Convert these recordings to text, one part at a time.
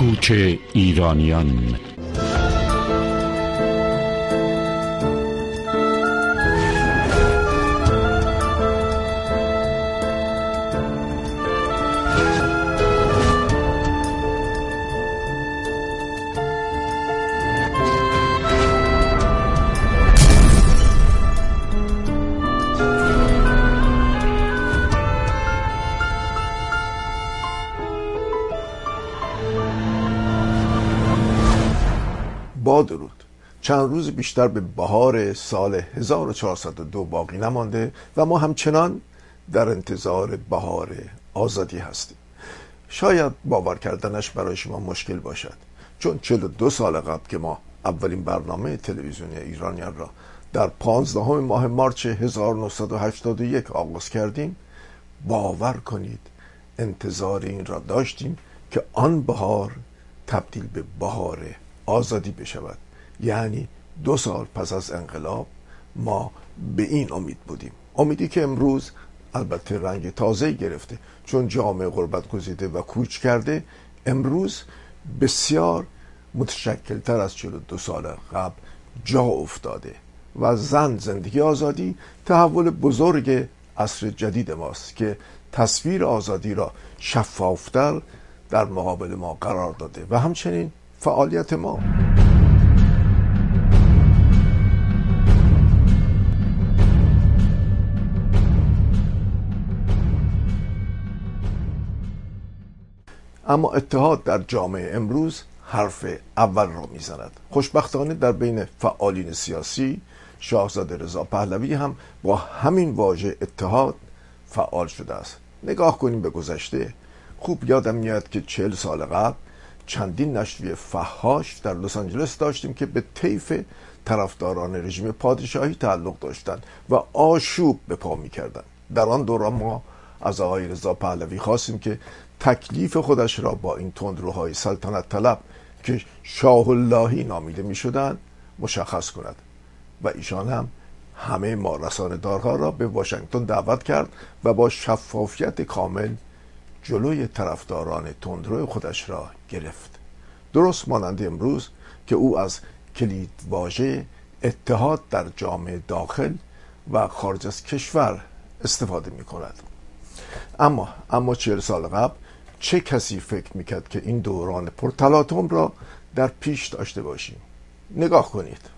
کوچ ایرانیان. چند روز بیشتر به بهار سال 1402 باقی نمانده و ما همچنان در انتظار بهار آزادی هستیم. شاید باور کردنش برای شما مشکل باشد چون 42 سال قبل که ما اولین برنامه تلویزیونی ایرانیان را در 15 ماه مارچ 1981 آغاز کردیم باور کنید انتظار این را داشتیم که آن بهار تبدیل به بهار آزادی بشود. یعنی دو سال پس از انقلاب ما به این امید بودیم. امیدی که امروز البته رنگ تازه گرفته چون جامعه غربت گزیده و کوچ کرده امروز بسیار متشکلتر از دو سال قبل جا افتاده و زن زندگی آزادی تحول بزرگ عصر جدید ماست که تصویر آزادی را شفافتر در مقابل ما قرار داده و همچنین فعالیت ما. اما اتحاد در جامعه امروز حرف اول را می‌زند. خوشبختانه در بین فعالین سیاسی شاهزاده رضا پهلوی هم با همین واژه اتحاد فعال شده است. نگاه کنیم به گذشته. خوب یادم میاد که چهل سال قبل چندین نشریه فحاش در لس آنجلس داشتیم که به طیف طرفداران رژیم پادشاهی تعلق داشتند و آشوب به پا می‌کردند. در آن دوران ما از آقای رضا پهلوی خواستیم که تکلیف خودش را با این تندروهای سلطنت طلب که شاه اللهی نامیده می شدن مشخص کند. و ایشان هم همه ما رساندارها را به واشنگتن دعوت کرد و با شفافیت کامل جلوی طرفداران تندرو خودش را گرفت. درست مانند امروز که او از کلید واژه اتحاد در جامعه داخل و خارج از کشور استفاده می کند اما اما چهل سال قبل چه کسی فکر می‌کرد که این دوران پرتلاطم را در پیش داشته باشیم؟ نگاه کنید.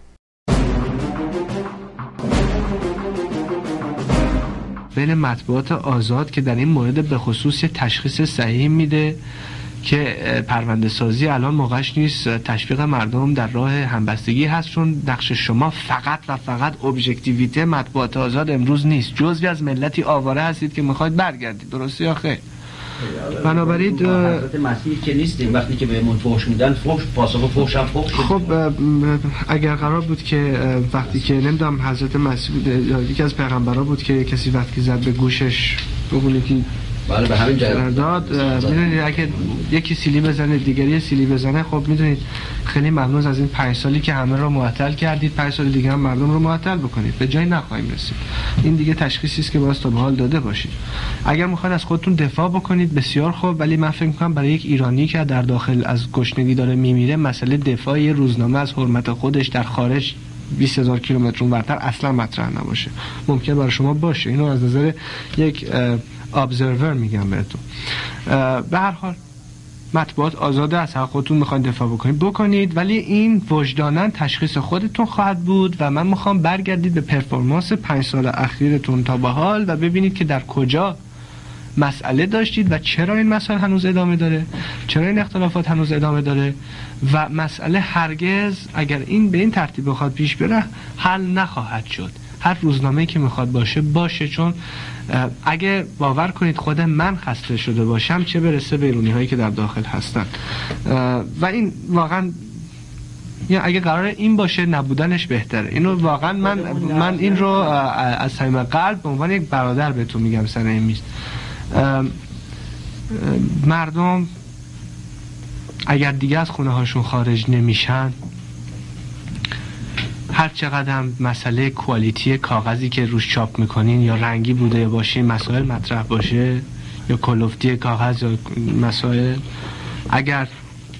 بین مطبوعات آزاد که در این مورد به خصوص تشخیص صحیح میده که پرونده سازی الان موقعش نیست تشویق مردم در راه همبستگی هست چون نقش شما فقط و فقط ابژکتیویته مطبوعات آزاد امروز نیست. جزوی از ملتی آواره هستید که می‌خواید برگردید. درسته یا خیر؟ بنابراین حضرت مسیح که نیستیم وقتی که بهمون فحش میدن فحش پاسخ فحش هم فحش خب اگر قرار بود که وقتی که نمی‌دونم حضرت مسیح بود یکی از پیغمبرا بود که کسی وقتی زد به گوشش بگونه که بله به همین جهت. داد می‌دونید اگه یکی سیلی بزنه دیگری سیلی بزنه خب می‌دونید خیلی ممنون از این پنج سالی که همه رو معطل کردید. پنج سال دیگه هم مردم رو معطل بکنید. به جای نخواهیم رسید. این دیگه تشخیصی است که باید تا به حال داده باشید. اگر می‌خواین از خودتون دفاع بکنید بسیار خوب ولی من فکر می‌کنم برای یک ایرانی که در داخل از گشنگی داره میمیره مسئله دفاع یه روزنامه از حرمت خودش در خارج 20 هزار کیلومتر اونورتر اصلا مطرح نباشه. ممکن برای شما باشه. اینو از نظر یک ابزرور میگم بهتون. به هر حال مطبوعات آزاده از حق خودتون می‌خواین دفاع بکنید بکنید. ولی این وجدانن تشخیص خودتون خواهد بود و من می‌خوام برگردید به پرفورمانس پنج سال اخیرتون تا به حال و ببینید که در کجا مسئله داشتید و چرا این مسئله هنوز ادامه داره چرا این اختلافات هنوز ادامه داره و مسئله هرگز اگر این به این ترتیب بخواد پیش بره حل نخواهد شد. هر روزنامه که می‌خواد باشه باشه. چون اگه باور کنید خود من خسته شده باشم چه برسه بیرونی هایی که در داخل هستن؟ و این واقعا یا اگه قرار این باشه نبودنش بهتره. اینو واقعا من من این رو از صمیم قلب به عنوان یک برادر بهتون میگم سر این میز. مردم اگر دیگه از خونه هاشون خارج نمیشن هر چقدر مسئله کوالیتی کاغذی که روش چاپ می‌کنین یا رنگی بوده باشه مسائل مطرح باشه یا کلوفتی کاغذ یا مسائل اگر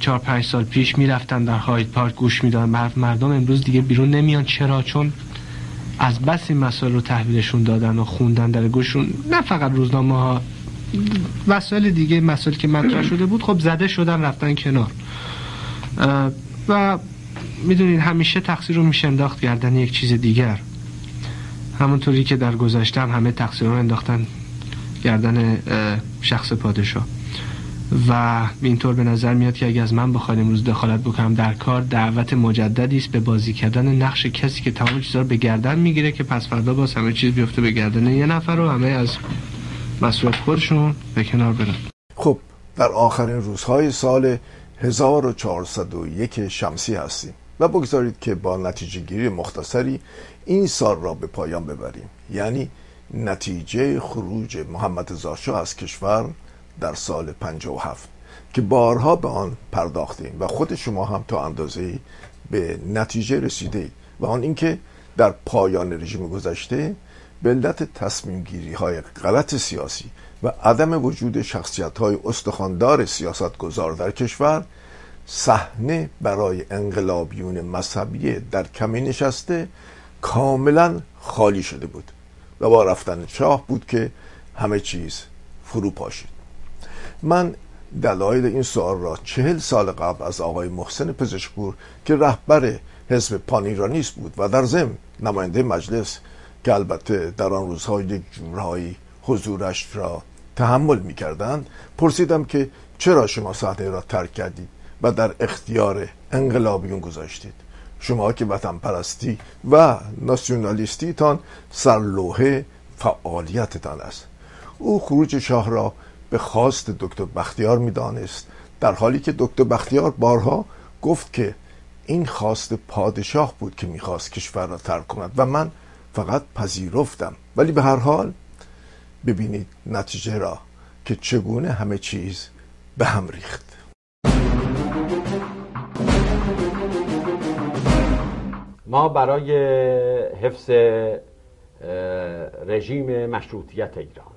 چهار پنج سال پیش می‌رفتن در هاید پارک گوش می‌دادن مردم امروز دیگه بیرون نمیان. چرا؟ چون از بس این مسائل رو تحویلشون دادن و خوندن در گوشون نه فقط روزنامه ها دیگه مسائل که مطرح شده بود خب زده شدن رفتن کنار. و می‌دونید همیشه تقصیر رو میشه انداخت گردن یک چیز دیگر. همونطوری که در گذشته هم همه تقصیر رو انداختن گردن شخص پادشاه. و اینطور به نظر میاد که اگه از من بخواد امروز دخالت بکنم در کار دعوت مجددی است به بازی کردن نقش کسی که تمام چیزا رو به گردن می‌گیره که پس فردا باز همه چیز بیفته به گردن یه نفر و همه از مسئولیت خودشون به کنار برن. خب در آخرین روزهای سال 1401 شمسی هستیم و بگذارید که با نتیجه گیری مختصری این سال را به پایان ببریم. یعنی نتیجه خروج محمد زاشا از کشور در سال 57 که بارها به آن پرداختیم و خود شما هم تا اندازه به نتیجه رسیده و آن اینکه در پایان رژیم گذشته به علت تصمیم گیری های غلط سیاسی و عدم وجود شخصیت های استخاندار سیاست گذار در کشور صحنه برای انقلابیون مذهبی در کمی نشسته کاملا خالی شده بود و با رفتن شاه بود که همه چیز فرو پاشید. من دلایل این سوال را چهل سال قبل از آقای محسن پزشکپور که رهبر حزب پانیرانیست بود و در ضمن نماینده مجلس که البته در آن روزها یک جورهایی حضورش را تحمل می‌کردند پرسیدم که چرا شما صحنه را ترک کردید و در اختیار انقلابیون گذاشتید؟ شما که وطن پرستی و ناسیونالیستی تان سرلوحه فعالیتتان است. او خروج شاه را به خواست دکتر بختیار می‌دانست در حالی که دکتر بختیار بارها گفت که این خواست پادشاه بود که می‌خواست کشور را ترک کند و من فقط پذیرفتم. ولی به هر حال ببینید نتیجه را که چگونه همه چیز به هم ریخت. ما برای حفظ رژیم مشروطیت ایران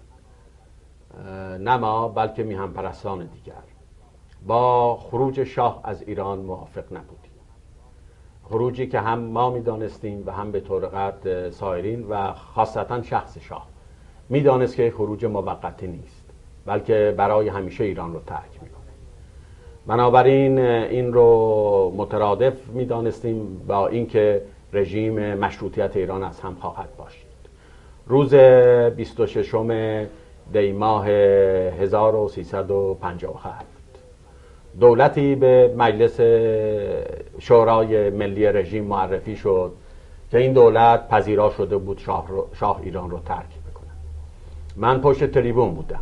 نه ما بلکه میهم پرستان دیگر با خروج شاه از ایران موافق نبودیم. خروجی که هم ما می‌دانستیم و هم به طور قد سایرین و خاصتا شخص شاه. می‌دانست که خروج موقتی نیست بلکه برای همیشه ایران رو ترک می‌کنه بنابراین این رو مترادف می‌دانستیم با اینکه رژیم مشروطیت ایران از هم خواهد باشید. روز 26 دی ماه 1357 دولتی به مجلس شورای ملی رژیم معرفی شد که این دولت پذیرا شده بود شاه, شاه ایران رو ترک من پشت تریبون بودم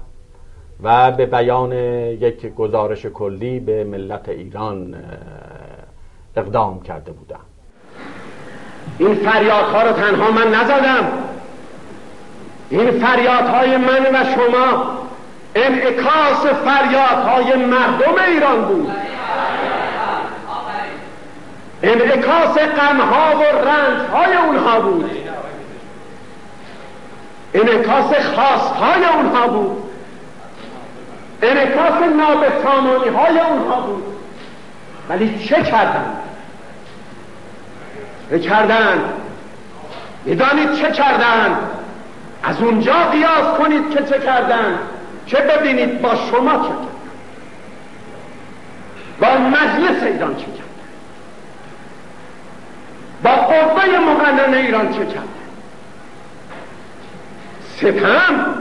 و به بیان یک گزارش کلی به ملت ایران اقدام کرده بودم. این فریادها رو تنها من نزدم. این فریادهای من و شما انعکاس فریادهای مردم ایران بود. انعکاس غمها و رنجهای اونها بود. انعکاس خواستهای اونها بود. انعکاس نابسامانی های اونها بود. ولی چه کردند چه کردند می‌دانید چه کردند از اونجا قیاس کنید که چه کردند چه ببینید با شما چه کردن؟ با مجلس ایران چه کردن؟ با قوه مقننه ایران چه کردن؟ ستم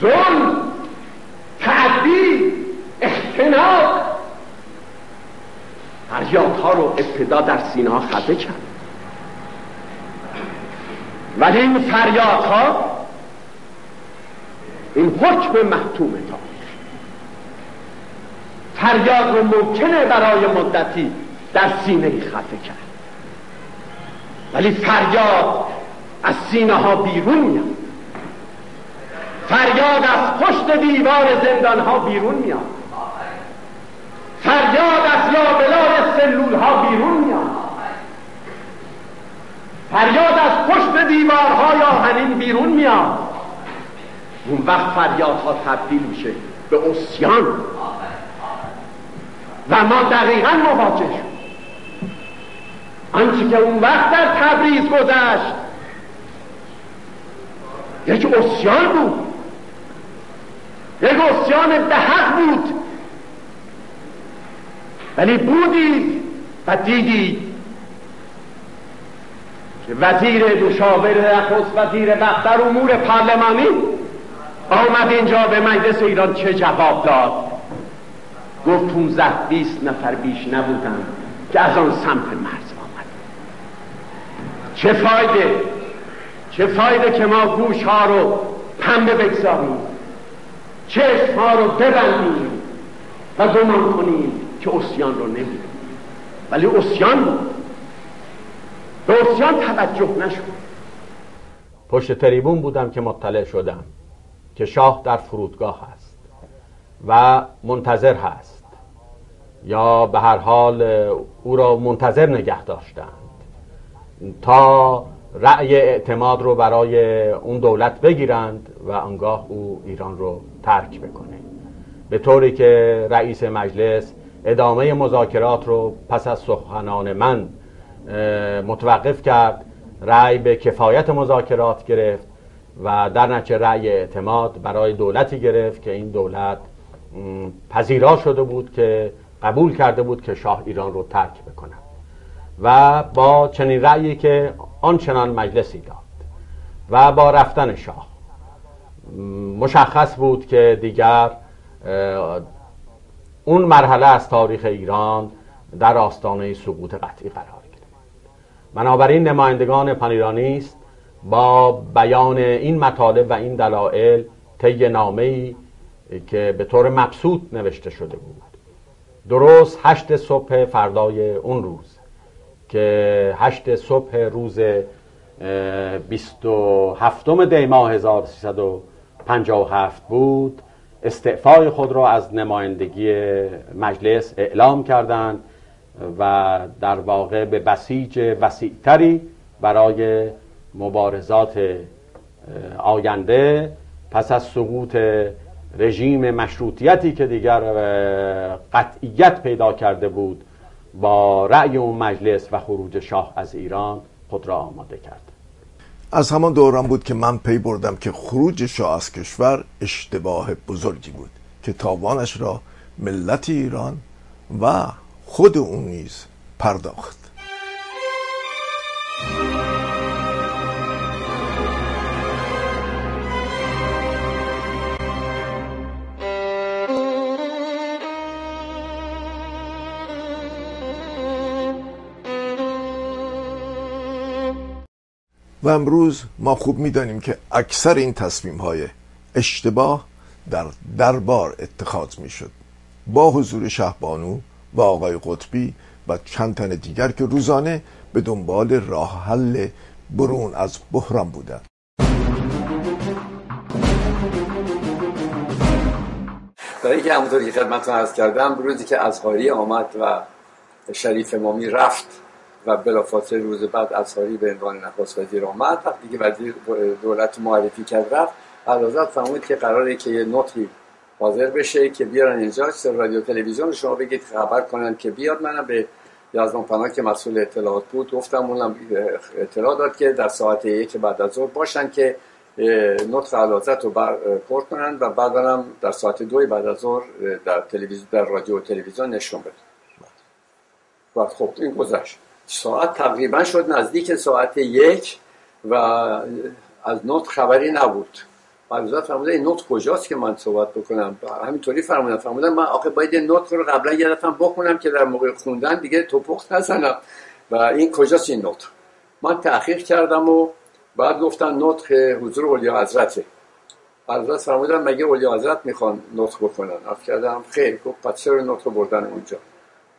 ظلم تعدی اختناق فریادها رو ابتدا در سینه ها خفه کرد. ولی این فریادها این حکم محتوم تا فریاد رو ممکنه برای مدتی در سینه خفه کرد. ولی فریاد از سینه ها بیرون میاد. فریاد از پشت دیوار زندان ها بیرون میاد. فریاد از لابلای سلول ها بیرون میاد. فریاد از پشت دیوارهای آهنین بیرون میاد. اون وقت فریادها تبدیل میشه به اسیان. و ما دقیقا مواجه شد آنچه که اون وقت در تبریز گذشت یک اسیان بود. یک اسیان به حق بود. ولی بودید و دیدید که وزیر مشاور نخست وزیر در امور پارلمانی آمد اینجا به مجلس ایران چه جواب داد؟ گفت 15 20 نفر بیش نبودن که از آن سمت مرز آمد. چه فایده؟ چه فایده که ما گوش ها رو پنبه بگذاریم؟ چشم ها رو ببندیم و گمان کنیم که اسیان رو نمیدیم ولی اسیان بود. به اسیان توجه نشد. پشت تریبون بودم که مطلع شدم که شاه در فرودگاه است و منتظر هست. یا به هر حال او را منتظر نگه داشتند. تا رأی اعتماد رو برای اون دولت بگیرند و آنگاه او ایران رو ترک بکنه. به طوری که رئیس مجلس ادامه مذاکرات رو پس از سخنان من متوقف کرد رأی به کفایت مذاکرات گرفت و در نتیجه رأی اعتماد برای دولتی گرفت که این دولت پذیرا شده بود که قبول کرده بود که شاه ایران رو ترک بکنه. و با چنین رأیی که آنچنان مجلسی داد و با رفتن شاه. مشخص بود که دیگر اون مرحله از تاریخ ایران در آستانه سقوط قطعی قرار گرفت. بنابراین نمایندگان پانیرانی است با بیان این مطالب و این دلایل طی نامه که به طور مبسوط نوشته شده بود. درست هشت صبح فردای اون روز که هشت صبح روز 27 دی ماه 1357 بود. استعفای خود را از نمایندگی مجلس اعلام کردند و در واقع به بسیج وسیعتری برای مبارزات آینده پس از سقوط رژیم مشروطیتی که دیگر قطعیت پیدا کرده بود با رأی اون مجلس و خروج شاه از ایران خود را آماده کرد. از همان دوران بود که من پی بردم که خروج شاه از کشور اشتباه بزرگی بود که تاوانش را ملت ایران و خود اون نیز پرداخت. و امروز ما خوب می‌دانیم که اکثر این تصمیم های اشتباه در دربار اتخاذ می‌شد. با حضور شهبانو و آقای قطبی و چند تن دیگر که روزانه به دنبال راه حل برون از بحران بودند. برای اینکه همونطوری که خدمتتون عرض کردم روزی که ازهاری آمد و شریف امامی رفت و بلافاصله روز بعد اصحاری به عنوان نخست وزیر آمد. وقتی که وزیر دولت معرفی کرد رفت. علازت فرمود که قراره که یه نوتی حاضر بشه که بیارن اینجا. رادیو تلویزیون شما بگید خبر کنن که بیاد. منم به یازدان پناه که مسئول اطلاعات بود گفتم. اونم اطلاع داد که در ساعت یک بعد از ظهر باشن که نطق علازت رو برپورت کنن و بعد در ساعت دوی بعد از ظهر در تلویزیون در رادیو تلویزیون نشون بده و خب این گذشت. ساعت تقریبا شد نزدیک ساعت یک و از نوت خبری نبود. فرزاد فرمودن این نوت کجاست که من صحبت بکنم؟ همینطوری فرمودن. فرمودن من آخه باید نوت رو قبلا یه بخونم که در موقع خوندن دیگه توپخت نزنم. و این کجاست این نوت؟ من تأخیر کردم و بعد گفتن نوت حضور اولیا حضرته حضرت فرمودن مگه اولیا حضرت می‌خوان نوت بکنن؟ اف کردم خیر گفت پس چرا رو بردن اونجا؟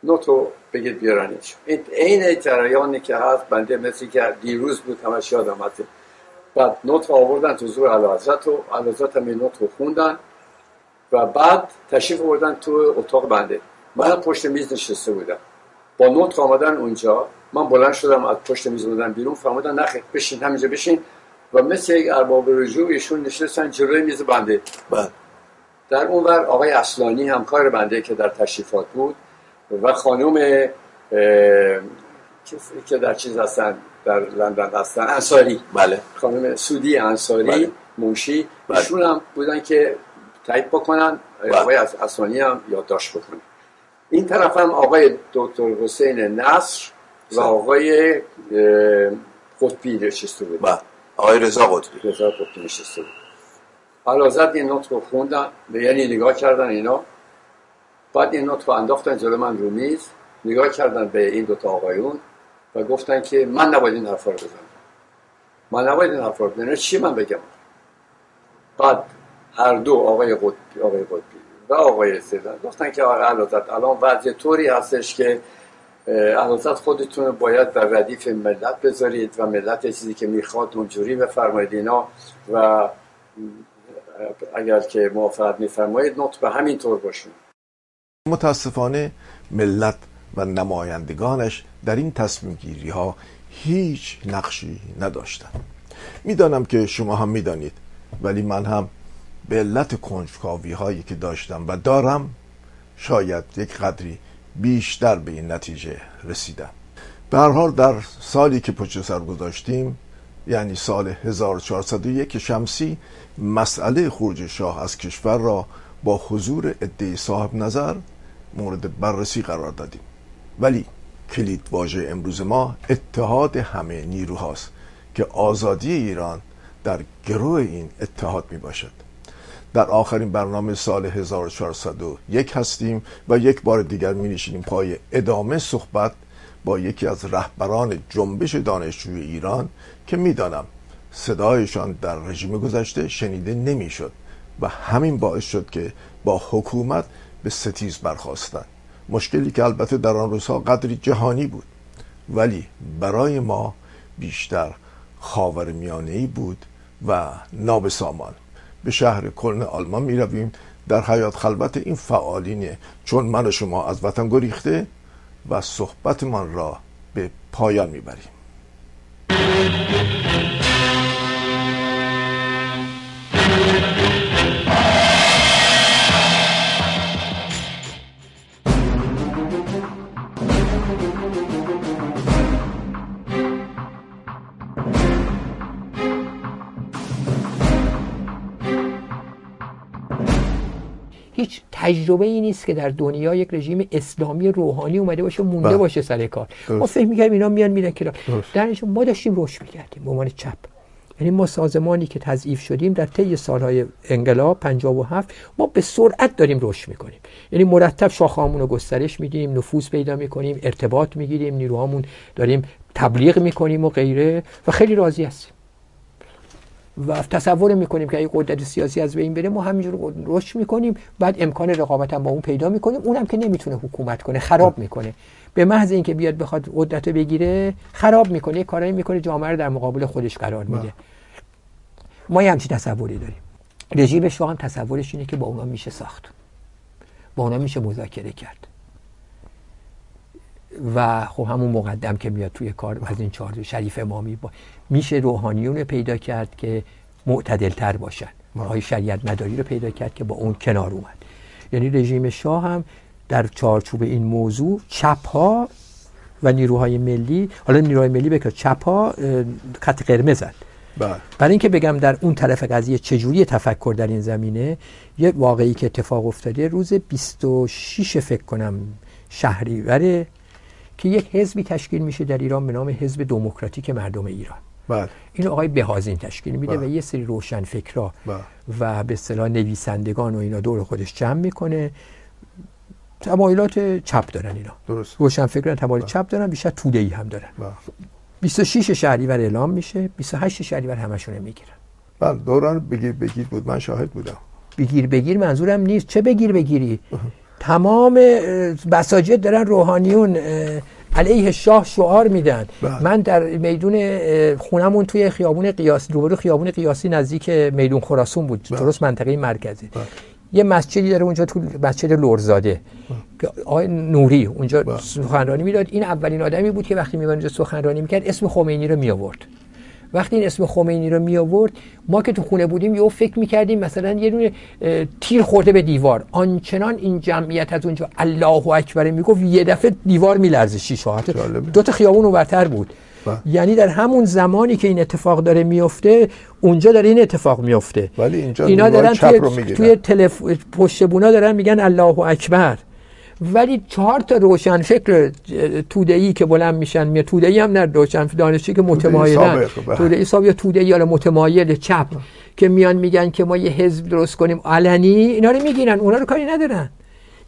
نوتو بگید بیارنش. این عین جریانی که هست بنده مثل که دیروز بود همش یادم بعد نوت آوردن تو زور علازت و علازت هم این نوت رو خوندن و بعد تشریف آوردن تو اتاق بنده. من پشت میز نشسته بودم. با نوت آمدن اونجا من بلند شدم از پشت میز بودن بیرون فرمودن نخیر بشین همینجا بشین. و مثل یک ارباب رجوع ایشون نشستن جلوی میز بنده. بعد در اون ور آقای اصلانی همکار بنده که در تشریفات بود و خانوم کسی که در چیز هستن در لندن هستن انصاری. بله. خانم سودی انصاری بله. موشی بله. ایشون هم بودن که تایید بکنن بله. آقای از اسانی هم یادداشت بکنن. این طرف هم آقای دکتر حسین نصر و سلام. آقای قطبی نشسته بود. بله. آقای رضا قطبی. رضا قطبی نشسته بود. علازت این نطق رو خوندن یعنی نگاه کردن اینا. بعد این رو انداختن جلو من رو میز نگاه کردن به این دوتا آقایون و گفتن که من نباید این حرفا رو بزنم. من نباید این حرفا رو بزنم. چی من بگم؟ بعد هر دو آقای قطبی آقای قطبی و آقای سیدن گفتن که علازت الان وضع طوری هستش که علازت خودتون باید در ردیف ملت بذارید و ملت چیزی که می‌خواد اونجوری بفرمایید اینا و اگر که موافقت میفرمایید همین طور باشون. متاسفانه ملت و نمایندگانش در این تصمیم گیری ها هیچ نقشی نداشتند. می‌دانم که شما هم می‌دانید ولی من هم به علت کنجکاوی هایی که داشتم و دارم شاید یک قدری بیشتر به این نتیجه رسیدم. به در سالی که پشت سر گذاشتیم یعنی سال 1401 شمسی مسئله خروج شاه از کشور را با حضور عده صاحب نظر مورد بررسی قرار دادیم. ولی کلید واژه امروز ما اتحاد همه نیروهاست که آزادی ایران در گروه این اتحاد می باشد در آخرین برنامه سال 1401 هستیم و یک بار دیگر می نشینیم پای ادامه صحبت با یکی از رهبران جنبش دانشجوی ایران که می‌دانم صدایشان در رژیم گذشته شنیده نمی‌شد و همین باعث شد که با حکومت به ستیز برخواستند مشکلی که البته در آن روزها قدری جهانی بود. ولی برای ما بیشتر خاورمیانه بود و نابسامان. به شهر کلن آلمان می رویم در حیات خلوت این فعالینه. چون من و شما از وطن گریخته و صحبتمان را به پایان می‌بریم. تجربه ای نیست که در دنیا یک رژیم اسلامی روحانی اومده باشه مونده بله. باشه سر کار ما. فکر می‌کردیم اینا میان میرن درست. در ما داشتیم رشد می‌کردیم به عنوان چپ یعنی ما سازمانی که تضعیف شدیم در طی سالهای انقلاب 57 ما به سرعت داریم رشد می‌کنیم یعنی مرتب شاخه‌هامون رو گسترش میدیم نفوذ پیدا می‌کنیم ارتباط می‌گیریم نیروهامون داریم تبلیغ می‌کنیم و غیره و خیلی راضی هستیم و تصور می‌کنیم که اگه قدرت سیاسی از بین بره ما همینجور رشد می‌کنیم. بعد امکان رقابت هم با اون پیدا می‌کنیم. اونم که نمی‌تونه حکومت کنه خراب می‌کنه. به محض اینکه بیاد بخواد قدرت رو بگیره خراب می‌کنه. کارایی می‌کنه جامعه رو در مقابل خودش قرار میده. ما یه همچین تصوری داریم. رژیم شاه هم تصورش اینه که با اونا میشه ساخت. با اونا میشه مذاکره کرد. و خب همون مقدم که میاد توی کار از این چهار شریف امامی با میشه روحانیون رو پیدا کرد که معتدل تر باشن های شریعت مداری رو پیدا کرد که با اون کنار اومد. یعنی رژیم شاه هم در چارچوب این موضوع چپ ها و نیروهای ملی حالا نیروهای ملی بکر چپ ها خط قرمزن بله. برای اینکه بگم در اون طرف قضیه چجوری تفکر در این زمینه یه واقعی که اتفاق افتاده روز 26 فکر کنم شهریوره که یک حزبی تشکیل میشه در ایران به نام حزب دموکراتیک مردم ایران. بله. این آقای بهازین تشکیل میده بله. و یه سری روشن فکرا بله. و به اصطلاح نویسندگان و اینا دور خودش جمع می‌کنه. تمایلات چپ دارن اینا. درست. روشن فکران تمایل چپ دارن بیشتر توده ای هم دارن. بله. 26 شهریور اعلام میشه 28 شهریور همشون می‌گیرن. بله دوران بگیر بگیر بود من شاهد بودم. بگیر بگیر منظورم نیست. چه بگیر بگیری؟ تمام اه، مساجد دارن روحانیون علیه شاه شعار میدن بله. من در میدون خونمون توی خیابون قیاسی روبرو خیابون قیاسی نزدیک میدون خراسون بود بله. درست منطقه مرکزی بله. یه مسجدی داره اونجا تو مسجد لورزاده که آقای نوری اونجا بله. سخنرانی می‌داد این اولین آدمی بود که وقتی اونجا سخنرانی می‌کرد اسم خمینی رو می آورد وقتی این اسم خمینی رو می آورد ما که تو خونه بودیم یهو فکر می‌کردیم مثلا یه دونه تیر خورده به دیوار. آنچنان این جمعیت از اونجا الله اکبر می‌گفت یه دفعه دیوار میلرزه شیش دو تا خیابون اونورتر بود. با. یعنی در همون زمانی که این اتفاق داره میفته اونجا داره این اتفاق میفته ولی اینجا اینا دارن توی, توی تلف... پشت بونا دارن میگن الله اکبر. ولی چهار تا روشن فکر توده ای که بلند میشن می توده ای هم نه روشن دانشی که متمایلن. توده ای سابق یا توده ای یا متمایل چپ که میان میگن که ما یه حزب درست کنیم. علنی اینا رو می‌گیرن. اونا رو کاری ندارن.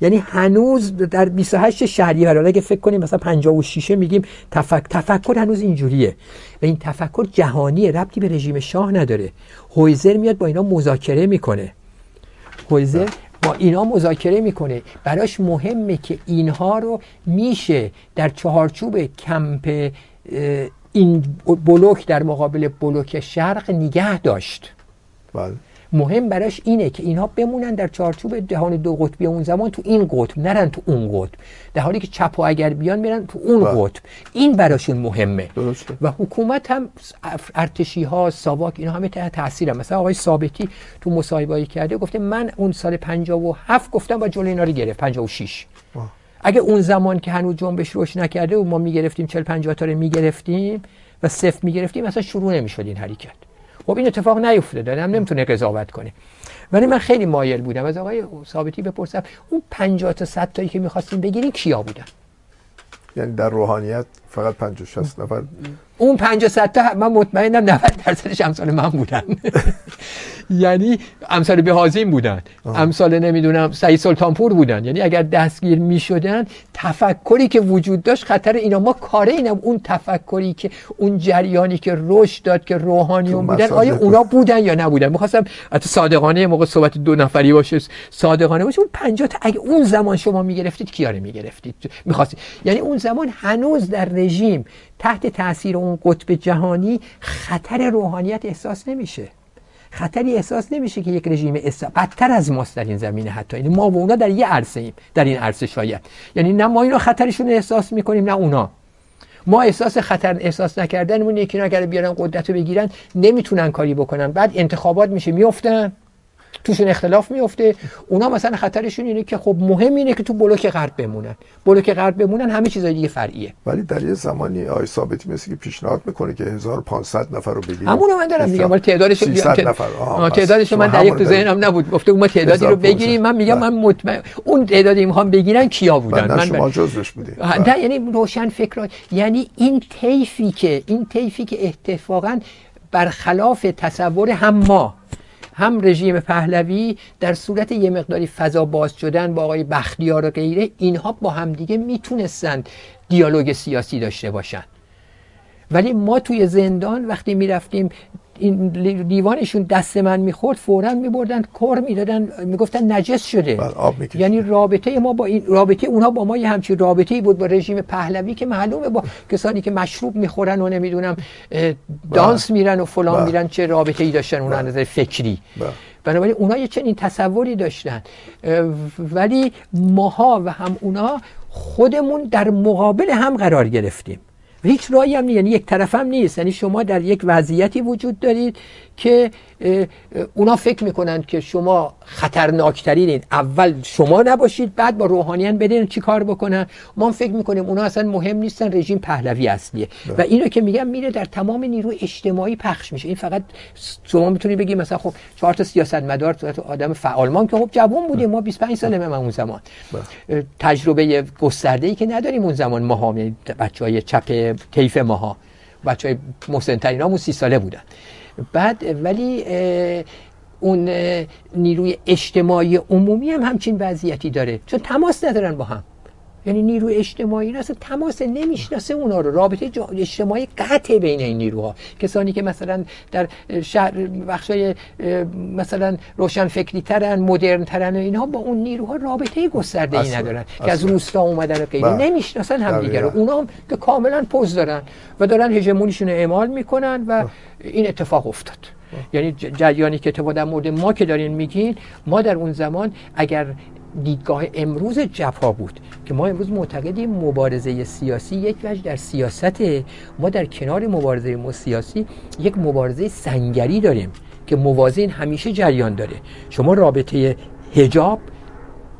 یعنی هنوز در 28 شهریور اگه فکر کنیم مثلا 56 میگیم تفک... تفکر هنوز اینجوریه. و این تفکر جهانی ربطی به رژیم شاه نداره. هویزر میاد با اینا مذاکره می‌کنه. هویزر با اینا مذاکره می‌کنه. براش مهمه که اینها رو میشه در چهارچوب کمپ این بلوک در مقابل بلوک شرق نگه داشت. بله. مهم براش اینه که اینها بمونن در چارچوب جهان دو قطبی اون زمان تو این قطب نرن تو اون قطب در حالی که چپ و اگر بیان میرن تو اون بله. قطب این براشون مهمه درسته. و حکومت هم ارتشی ها ساواک اینا همه تحت تاثیر هم. مثلا آقای ثابتی تو مصاحبه کرده گفته من اون سال 57 گفتم با جلوی اینا رو گرفت 56 اگه اون زمان که هنوز جنبش روش نکرده و ما می‌گرفتیم 40 50 تا رو می‌گرفتیم و صفر می‌گرفتیم مثلا شروع نمی‌شد این حرکت خب این اتفاق نیفتاده هم نمی‌تونه قضاوت کنه ولی من خیلی مایل بودم. از آقای ثابتی بپرسم اون 50 تا 100 تایی که می‌خواستیم بگیریم کیا بودن؟ یعنی در روحانیت؟ فقط 50 60 نفر. اون 50 صد تا من مطمئنم 90 درصدش امثال من بودن. یعنی امثال بهازین بودن. امثال نمی‌دونم سعید سلطانپور بودن. یعنی اگر دستگیر می شدن تفکری که وجود داشت خطر اینا. ما کاره اینم اون تفکری که اون جریانی که رشد داد که روحانیون بودن آیا اونا بودن یا نبودن؟ می‌خواستم حتی صادقانه موقع صحبت دو نفری باشه صادقانه باشه. اون 50 تا اگه اون زمان شما می‌گرفتید کیاره می‌گرفتید؟ می‌خواستید. یعنی اون زمان هنوز در رژیم تحت تاثیر اون قطب جهانی خطر روحانیت احساس نمیشه. خطری احساس نمیشه که یک رژیم اسلام بدتر از ماست در این زمینه حتی. یعنی ما و اونا در یه عرصه ایم در این عرصه شاید. یعنی نه ما اینا خطرشون احساس می‌کنیم نه اونا. ما احساس خطر احساس نکردنمون یکی اگر بیارن قدرت رو بگیرن نمی‌تونن کاری بکنن. بعد انتخابات میشه میفتن توشون اختلاف میفته اونا مثلا خطرشون اینه که خب مهم اینه که تو بلوک غرب بمونن. بلوک غرب بمونن همه چیزای دیگه فرعیه. ولی در یه زمانی آی ثابتی مثل که پیشنهاد می‌کنه که 1500 نفر رو بگیریم همون من دارم میگم. ولی تعدادش 300 نفر. تعدادش من در یک ذهنم نبود. گفته ما تعدادی رو بگیریم. من میگم من مطمئن اون تعدادی می‌خوام بگیرن کیا بودن؟ من شما جزش بودید. نه یعنی روشن فکر یعنی این طیفی که این طیفی که اتفاقا برخلاف تصور هم ما هم رژیم پهلوی در صورت یه مقداری فضا باز شدن با آقای بختیار و غیره اینها با همدیگه می‌تونستند دیالوگ سیاسی داشته باشند ولی ما توی زندان وقتی می‌رفتیم این دیوانشون دست من می‌خورد فورا میبردن کار می‌دادن می‌گفتن نجس شده. بله، یعنی رابطه ما با این رابطه اونها با ما یه همچین رابطه ای بود با رژیم پهلوی که معلومه با کسانی که مشروب می‌خورن و نمی‌دونم دانس بله. میرن و فلان بله. میرن چه رابطه ای داشتن اونها نظر فکری. بنابراین اونا یه چنین تصوری داشتن. ولی ماها و هم اونا خودمون در مقابل هم قرار گرفتیم. هیچ رایی هم نیست. یعنی یک طرف هم نیست. یعنی شما در یک وضعیتی وجود دارید که اونا فکر می‌کنن که شما خطرناکترین اول شما نباشید بعد با روحانیان بدین چی کار بکنن. ما فکر می‌کنیم اونا اصلا مهم نیستن رژیم پهلوی اصلیه. و اینو که میگم میره در تمام نیروی اجتماعی پخش میشه. این فقط شما می‌تونید بگید مثلا خب چهار تا سیاستمدار تو آدم فعال ما که خب جوان بودیم. ما 25 ساله من اون زمان. تجربه گسترده ای که نداریم اون زمان ما ها یعنی بچهای چپ کیف ماها. بچه های محسن ترین سی ساله بودن. بعد ولی اون نیروی اجتماعی عمومی هم همچین وضعیتی داره. چون تماس ندارن با هم. یعنی نیروی اجتماعی نه اصلا تماس نمی‌شناسه اونا رو. رابطه اجتماعی قطع بین این نیروها. کسانی که مثلا در شهر بخشای مثلا روشن فکری ترن مدرن ترن اینها با اون نیروها رابطه گسترده ای ندارن. که از روستا اومدن و غیره. بله. نمی‌شناسن هم دیگه رو اونا هم که کاملا پوز دارن و دارن هژمونیشون اعمال می‌کنن و این اتفاق افتاد. یعنی جریانی که اتفاق در مورد ما که دارین میگین ما در اون زمان اگر دیدگاه امروز جپا بود که ما امروز معتقدیم مبارزه سیاسی یک وجه در سیاست ما در کنار مبارزه سیاسی یک مبارزه سنگری داریم که موازین همیشه جریان داره. شما رابطه هجاب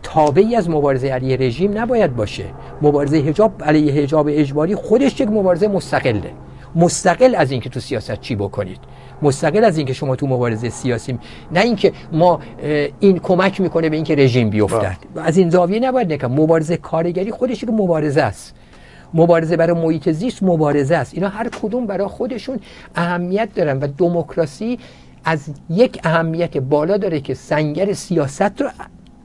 تابعی از مبارزه علیه رژیم نباید باشه. مبارزه هجاب علیه هجاب اجباری خودش یک مبارزه مستقله. مستقل از اینکه تو سیاست چی بکنید. مستقل از اینکه شما تو مبارزه سیاسی نه اینکه ما این کمک می‌کنه به اینکه رژیم بیفتد. از این زاویه نباید نکن مبارزه کارگری خودش یک مبارزه است. مبارزه برای محیط زیست مبارزه است. اینا هر کدوم برای خودشون اهمیت دارن و دموکراسی از یک اهمیت بالا داره که سنگر سیاست رو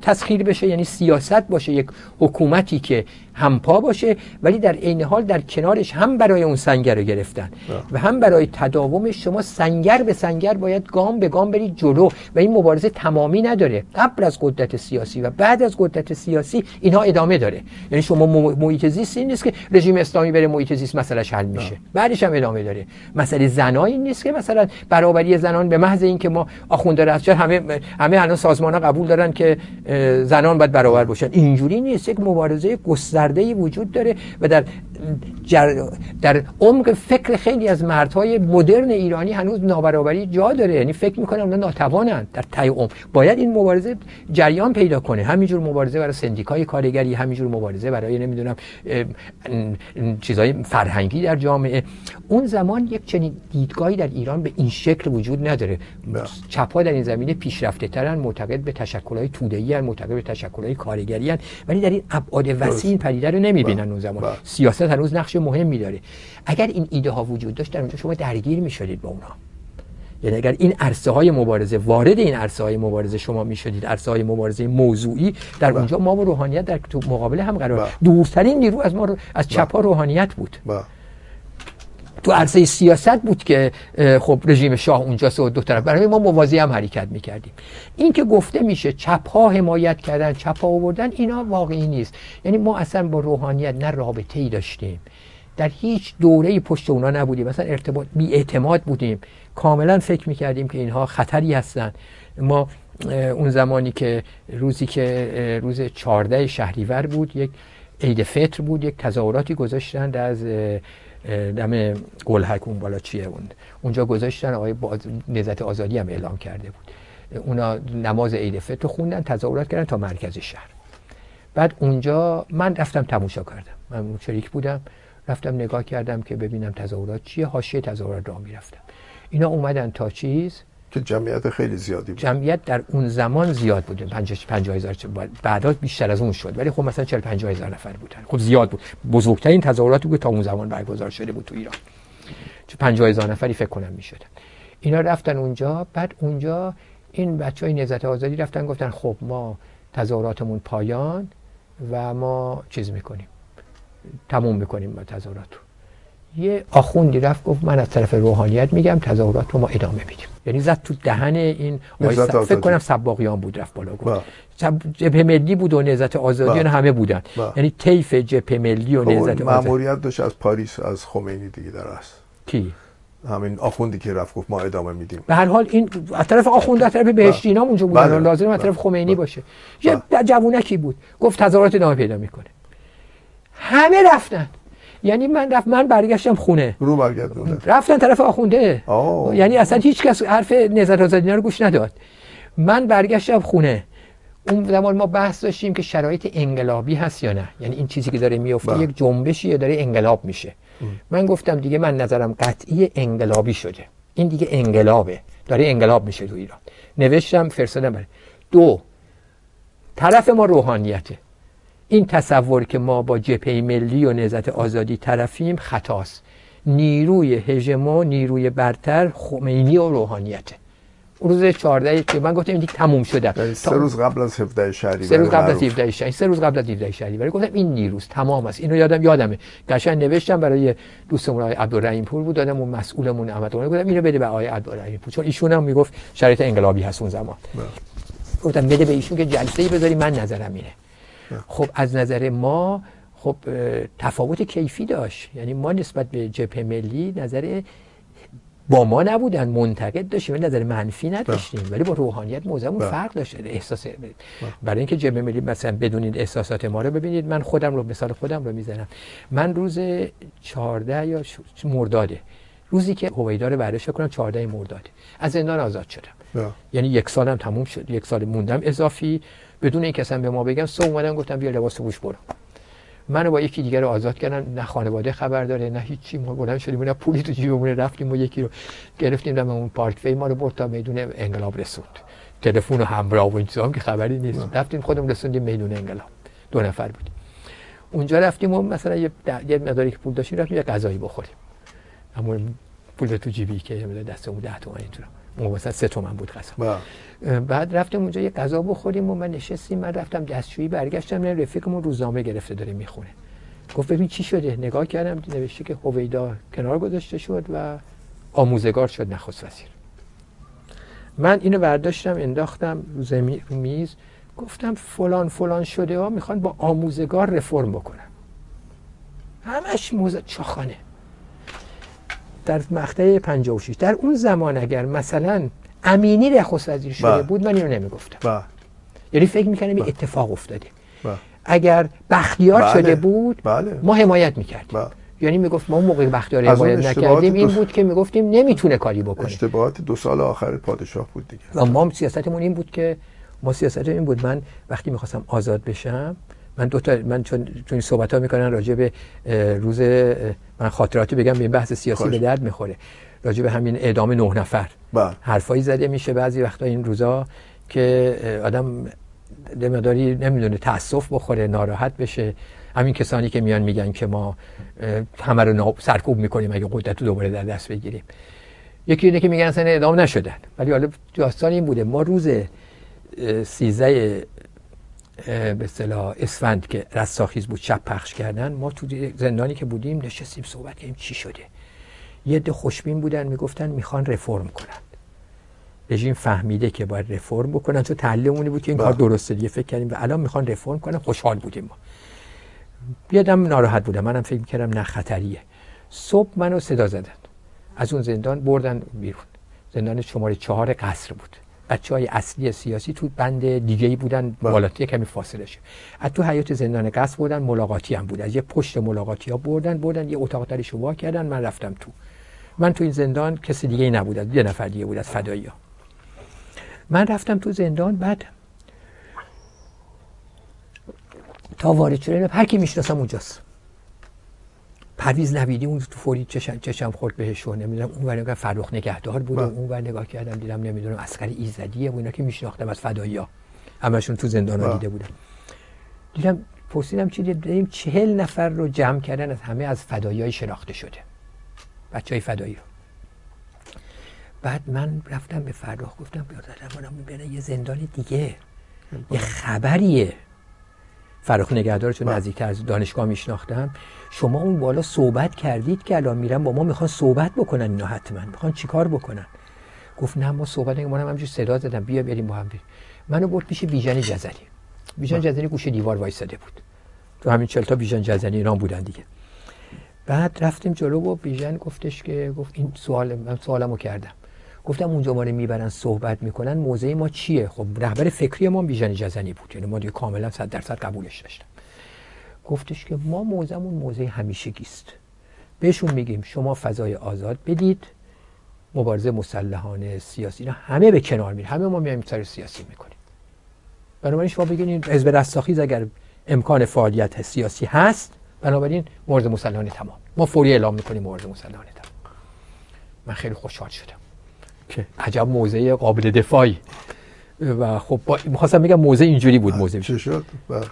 تسخیر بشه یعنی سیاست باشه یک حکومتی که همپا باشه ولی در عین حال در کنارش هم برای اون سنگر رو گرفتن. و هم برای تداومش شما سنگر به سنگر باید گام به گام برید جلو. و این مبارزه تمامی نداره. قبل از قدرت سیاسی و بعد از قدرت سیاسی اینها ادامه داره. یعنی شما محیط زیست این نیست که رژیم اسلامی بره محیط زیست مسئلهش حل میشه. بعدش هم ادامه داره. مسئله زنایی نیست که مثلا برابری زنان به محض اینکه ما آخونده رفتار همه همه الان سازمان ها قبول دارن که زنان باید برابر باشن. اینجوری نیست. یک مبارزه گسترده وجود داره و در در عمق فکر خیلی از مردهای مدرن ایرانی هنوز نابرابری جا داره. یعنی فکر می‌کنه اونا ناتوانن در تای عمق. باید این مبارزه جریان پیدا کنه. همینجور مبارزه برای سندیکای کارگری همینجور مبارزه برای نمی‌دونم چیزای فرهنگی در جامعه. اون زمان یک چنین دیدگاهی در ایران به این شکل وجود نداره. بله. چپا در این زمینه پیشرفته ترن معتقد به تشکل‌های توده‌ای معتقد به تشکل‌های کارگری ولی در این ابعاد وسیع پدیده رو نمی‌بینن بله. اون زمان. بله. سیاست هنوز نقش مهمی داره. اگر این ایده ها وجود داشت در اونجا شما درگیر می‌شدید با اونها یعنی اگر این عرصه های مبارزه وارد این عرصه های مبارزه شما می شدید عرصه های مبارزه موضوعی در اونجا ما و روحانیت در مقابل هم قرار دورترین نیرو از ما رو از چپ ها روحانیت بود. تو عرصه سیاست بود که خب رژیم شاه اونجاست و دو طرف. برای ما موازی هم حرکت می‌کردیم. این که گفته میشه چپ ها حمایت کردن چپ ها آوردن اینا واقعی نیست. یعنی ما اصلا با روحانیت نه رابطه ای داشتیم. در هیچ دوره پشت اونا نبودیم. مثلا ارتباط بی اعتماد بودیم. کاملا فکر می‌کردیم که اینها خطری هستن. ما اون زمانی که روزی که روز 14 شهریور بود یک عید فطر بود یک تظاهراتی گذاشتند از دم گلهک اون بالا چیه اون اونجا گذاشتن آقای باز... نزت آزادی هم اعلام کرده بود. اونا نماز عید فطر خوندن تظاهرات کردن تا مرکز شهر. بعد اونجا من رفتم تماشا کردم. من شریک بودم. رفتم نگاه کردم که ببینم تظاهرات چیه. حاشیه تظاهرات را می‌رفتم. اینا اومدن تا چیز؟ که جمعیت خیلی زیادی بود. جمعیت در اون زمان زیاد بود. 50 هزار بعدا بیشتر از اون شد. ولی خب مثلا 40 50 هزار نفر بودن. خب زیاد بود. بزرگترین تظاهراتی بود تا اون زمان برگزار شده بود تو ایران. چه 50 هزار نفری فکر کنم می‌شد. اینا رفتن اونجا. بعد اونجا این بچه های نهضت آزادی رفتن گفتن خب ما تظاهراتمون پایان و ما چیز می‌کنیم. تموم می‌کنیم با تظاهرات یه آخوندی رفت گفت من از طرف روحانیت میگم تظاهرات رو ما ادامه میدیم یعنی زد تو دهن این فکر کنم سباقیان بود رفت بالا گفت. جبهه ملی بود و نهضت آزادی همه بودن. با. یعنی طیف جبهه ملی و نهضت آزادی. ماموریت داشت از پاریس از خمینی دیگه در است کی؟ همین آخوندی که رفت گفت ما ادامه میدیم. به هر حال این از طرف آخوند از طرف بهشتی اینا اونجا بودن. بله. لازم از طرف خمینی باشه. یه جوونکی بود. گفت تظاهرات ادامه پیدا می‌کنه. همه رفتن. یعنی من رفت من برگشتم خونه. رو برگردونه رفتن طرف آخونده. یعنی اصلا هیچ کس حرف نظر آزادی رو گوش نداد. من برگشتم خونه. اون زمان ما بحث داشتیم که شرایط انقلابی هست یا نه. یعنی این چیزی که داره میفته بله. یک جنبشی داره انقلاب میشه. من گفتم دیگه من نظرم قطعی انقلابی شده. این دیگه انقلابه. داره انقلاب میشه تو ایران. نوشتم فرستادم برای. دو طرف ما روحانیته. این تصور که ما با جبهه ملی و نهضت آزادی طرفیم خطاست. نیروی هژمون نیروی برتر خمینی و روحانیته. روز 14 که من گفتم این دیگه تموم شده. سه روز قبل از 17 شهریور سه روز قبل از 17 شهریور سه روز قبل از 17 شهریور. گفتم این نیروز تمام است. اینو یادم یادمه. قشنگ نوشتم برای دوستمون آقای عبدالرحیم پور بود. دادم اون مسئولمون احمد گفتم اینو بده به آقای عبدالرحیم پور چون ایشون هم می‌گفت شرایط انقلابی هست اون زمان. بله. گفتم بده به ایشون که جلسه ای بذاری. من نظرم اینه. خب از نظر ما خب تفاوت کیفی داشت. یعنی ما نسبت به جبهه ملی نظر با ما نبودن منتقد داشتیم ولی نظر منفی نداشتیم. ولی با روحانیت موزمون بله. فرق داشت. احساس برای اینکه جبهه ملی مثلا بدونید احساسات ما رو ببینید من خودم رو مثال خودم رو می‌زنم. من روز 14 یا مرداده. روزی که هویدا رو برداشت کنم 14 مرداده از زندان آزاد شدم. بله. یعنی یک سالم تموم شد. یک سال موندم اضافی. بدون اینکه اصلا به ما بگم صبح اومدم گفتم بیا لباس پوش برو. منو با یکی دیگر رو آزاد کردن نه خانواده خبر داره نه هیچی. ما بلند شدیم نه پولی تو جیبمون رفتیم و یکی رو گرفتیم دم اون پارک وی ما رو برد تا میدون انقلاب رسوند. تلفن و همراه و این چیزا هم که خبری نیست. رفتیم خودمون رسوندیم میدون انقلاب. دو نفر بودیم. اونجا رفتیم و مثلا یه, یه مقداری که پول داشتیم رفتیم یه غذایی بخوریم. اما پول تو جیبی که دستمون 10 تومانی تو اون مثلا 3 تومن بود غذا. بله. بعد رفتیم اونجا یه غذا بخوریم و من نشستیم من رفتم دستشویی برگشتم نه رفیقمون روزنامه گرفته داره می‌خونه. گفت ببین چی شده؟ نگاه کردم نوشته که هویدا کنار گذاشته شد و آموزگار شد نخست وزیر. من اینو برداشتم انداختم زمین میز. گفتم فلان فلان شده ها می‌خوان با آموزگار رفرم بکنن. همش موزه چاخانه. در مقطع 56 در اون زمان اگر مثلا امینی نخست وزیر شده بله. بود من اینو نمی‌گفتم بله. یعنی فکر می‌کنم این بله. اتفاق افتاده بله. اگر بختیار بله. شده بود بله. ما حمایت می‌کردیم بله. یعنی می‌گفت ما اون موقع بختیار حمایت نکردیم این بود که می‌گفتیم نمی‌تونه کاری بکنه اشتباهات دو سال آخر پادشاه بود دیگه و ما سیاستمون این بود که ما سیاست این بود من وقتی می‌خواستم آزاد بشم من دو تا من چون چون این صحبت ها می‌کنن راجع به روز من خاطراتی بگم به بحث سیاسی خواهش. به درد می‌خوره. راجع به همین اعدام نه نفر. بله. حرفایی زده میشه بعضی وقتا این روزا که آدم یه مقداری نمی‌دونه تاسف بخوره ناراحت بشه. همین کسانی که میان میگن که ما همه رو سرکوب می‌کنیم اگه قدرت رو دوباره در دست بگیریم. یکی اینه که میگن اصلا اعدام نشدن. ولی حالا داستان این بوده. ما روز اه، سیزده اه، به اصطلاح اسفند که رستاخیز بود شب پخش کردن ما تو زندانی که بودیم نشستیم صحبت کردیم چی شده. یه عده خوشبین بودن می‌گفتن می‌خوان رفرم کنن. رژیم فهمیده که باید رفرم بکنن چون تحلیلمونی بود که این بله. کار درسته دیگه. فکر کردیم و الان می‌خوان رفرم کنن خوشحال بودیم ما. یادم ناراحت بودم. منم فکر می‌کردم نه خطریه. صبح منو صدا زدن. از اون زندان بردن بیرون. زندان شماره چهار قصر بود. بچه های اصلی سیاسی تو بند دیگه ای بودن بله. بالاتر کمی فاصله شد از تو حیات زندان قصر بردن ملاقاتی هم بود از یه پشت ملاقاتی ها بردن بردن یه اتاق درش وا کردن من رفتم تو من تو این زندان کسی دیگه ای نبود از یه نفر دیگه بود از فدایی ها. من رفتم تو زندان بعد تا وارد شدم هر کی می‌شناسم اونجاست پرویز نویدی اون تو فوری چشم, چشم خورد بهش و نمی‌دونم اون ور فرخ نگهدار بود بله. اون ور نگاه کردم دیدم نمی‌دونم اسقر ایزدیه و اینا که میشناختم از فدایی ها همشون تو زندان ها بله. دیده بودم دیدم پرسیدم چی دید؟ دیدیم چهل نفر رو جمع کردن از همه از فدایی های شناخته شده. بچه های فدایی رو. بعد من رفتم به فرخ گفتم برادرم برای یه زندان دیگه. یه خبریه. فرخ نگهدار چون بله. نزدیکتر از دانشگاه میشناختم. شما اون بالا صحبت کردید که الان میرن با ما می‌خوان صحبت بکنن اینا حتما. می‌خوان چیکار بکنن؟ گفت نه ما صحبت نگه منم همجور صدا زدم. بیا بریم با هم بریم. منو برد پیش ویژن جزری ویژن جزری گوشه دیوار وایساده بود. تو همین چل تا ویژن جزری ایران بودن دیگه. بعد رفتیم جلو و ویژن گفتش که گفت این سوال من سوالمو کردم. گفتم اونجا ما رو می‌برن صحبت می‌کنن موضع ما چیه؟ خب رهبر فکری ما ویژن جزنی بود یعنی ما دیگه کاملا 100 درصد قبولش داشتم. گفتش که ما موضعمون موضع همیشگی است بهشون میگیم شما فضای آزاد بدید مبارزه مسلحانه سیاسی اینا همه به کنار میره همه ما میایم سر سیاسی می‌کنیم. بنابراین شما بگین حزب رستاخیز اگر امکان فعالیت سیاسی هست بنابراین مبارزه مسلحانه تمام. ما فوری اعلام می‌کنیم مبارزه مسلحانه تمام. من خیلی خوشحال شدم. که عجب موضع قابل دفاعی. و خب با... می‌خواستم بگم موضع اینجوری بود موضع چه شد؟ بله.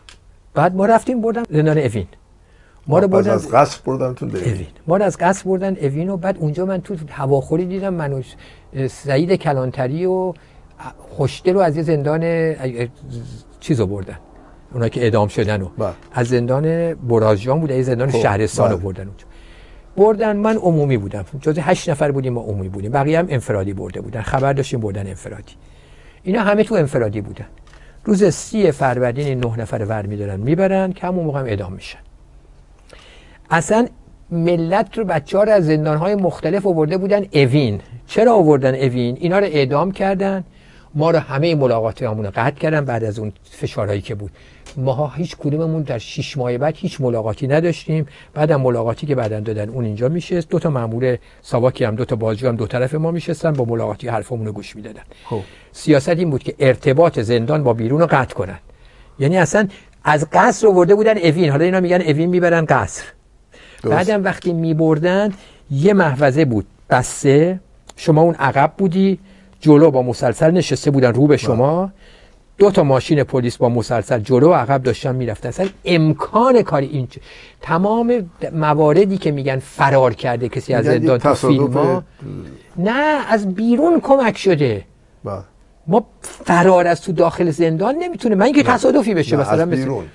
بعد ما رفتیم بردن زندان اوین. ما رو بردن از قصر بردنتون به اوین. ما رو از قصر بردن اوین و بعد اونجا من تو هواخوری دیدم من و سعید کلانتری و خوشدل رو از یه زندان چیزو بردن. اونا که اعدام شدن و بله. از زندان برازجان بود از زندان خب، شهرستان رو بله. بردن اونجا. بردن. من عمومی بودم. جز هشت نفر بودیم ما عمومی بودیم. بقیه هم انفرادی برده بودن. خبر داشتیم بردن انفرادی. اینا همه تو انفرادی بودن. روز سی فروردین این نه نفر ور میدارن می‌برن که همون موقع هم اعدام میشن. اصلا ملت رو بچه ها رو از زندان های مختلف آورده بودن اوین. چرا آوردن اوین؟ اینا رو اعدام کردن. ما رو همه ملاقات همون رو قطع کردن بعد از اون فشارهایی که بود. ماها هیچ کدوممون در شش ماه بعد هیچ ملاقاتی نداشتیم. بعدم ملاقاتی که بعدا دادن اون اینجا میشه دو تا مامور ساواکی هم دو تا بازجو هم دو طرف ما میشستن با ملاقاتی حرفمون رو گوش می‌دادن. خب. سیاست این بود که ارتباط زندان با بیرون رو قطع کنن. یعنی اصلا از قصر آورده بودن اوین. حالا اینا میگن اوین می‌برن قصر. بعدم وقتی میبردن یه محوزه بود. بسته شما اون عقب بودی. جلو با مسلسل نشسته بودن رو به شما. دو تا ماشین پلیس با مسلسل جلو و عقب داشتن می‌رفتن. اصلا امکان کاری این چ- تمام مواردی که میگن فرار کرده کسی از زندان تو فیلم ها نه از بیرون کمک شده. بله. ما فرار از تو داخل زندان نمی‌تونه من اینکه تصادفی بشه مثلا مثل بیرون.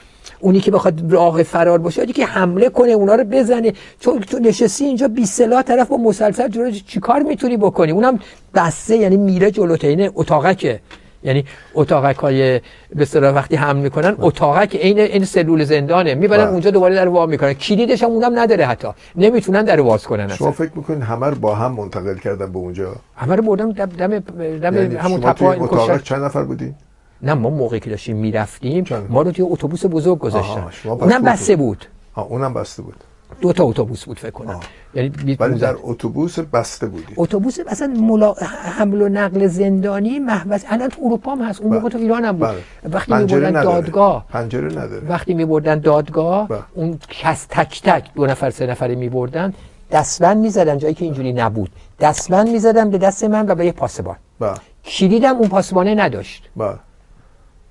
اونی که بخواد راه فرار باشه که حمله کنه اونا رو بزنه. چون تو نشستی اینجا بی سلاح طرف با مسلسل جلو چیکار می‌تونی بکنی؟ اونم بسته یعنی میره جلوته اینه اتاقکه. یعنی اتاقک های به اصطلاح وقتی حمل می‌کنن اتاقک عین این سلول زندانه. می‌برن. اونجا دوباره در وا می‌کنن. کلیدش هم اونم نداره حتی. نمی‌تونن در باز کنن شما اصلا. فکر می‌کنین همه رو با هم منتقل کردن به اونجا؟ همه رو بردم دم دم, دم یعنی همون تپا این کشتن. اتاق چند نفر بودین؟ نه ما موقعی که داشتیم می‌رفتیم؟ ما رو توی اتوبوس بزرگ گذاشتن. اونم بسته. بود. آه اونم بسته بود. دو تا اتوبوس بود فکر کنم. یعنی ولی. در اتوبوس بسته بودید اتوبوس اصلا ملا... حمل و نقل زندانی محوز الان تو اروپا هم هست اون بله. موقع تو ایران هم بود بله. وقتی میبردن. دادگاه پنجره نداره وقتی میبردن دادگاه بله. اون کس تک تک دو نفر سه نفره میبردن دستبند می‌زدن جایی که اینجوری نبود دستبند می‌زدن به دست من و به یه پاسبان بله کلیدم اون پاسبانه نداشت بله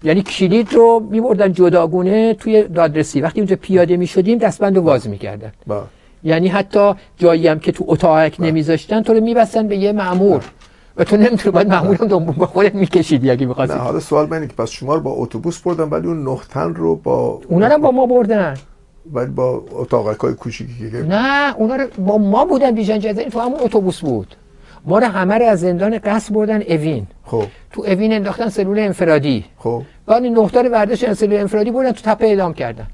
یعنی کلید رو میبردن جداگونه توی دادرسی وقتی اونجا پیاده می‌شدیم دستبند رو باز می‌کردن. یعنی حتی جایی هم که تو اتاقک نمیذاشتن تو رو میبستن به یه مأمور. و تو نمی‌تونی باید مأمور هم دنبال با خودت میکشیدی اگه نه می‌خواستی حالا سوال من اینه که پس شما رو با اتوبوس بردن ولی اون نه تن رو با اونا رو با ما بردن. ولی با اتاقک های کوچیکی که نه اونا رو با ما بودن بیژن جزایی تو همون اتوبوس بود. ما رو همه رو از زندان قصر بردن اوین. خب. تو اوین انداختن سلول انفرادی. خب. بعد رو برداشتن سلول انفرادی بردن تو تپه اعدام کردن.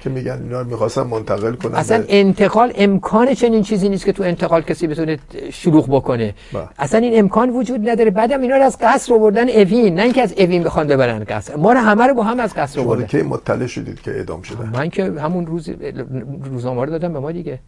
که میگن اینا رو می‌خواستن منتقل کنن اصلا به- انتقال امکان چنین چیزی نیست که تو انتقال کسی بتونه شلوغ بکنه. بله. اصلا این امکان وجود نداره. بعدم اینا رو از قصر آوردن اوین. نه اینکه از اوین بخوان ببرن قصر. ما رو همه رو با هم از قصر آوردن. کی مطلع شدید که اعدام شدن من که همون روز روزنامه رو دادم به ما دیگه.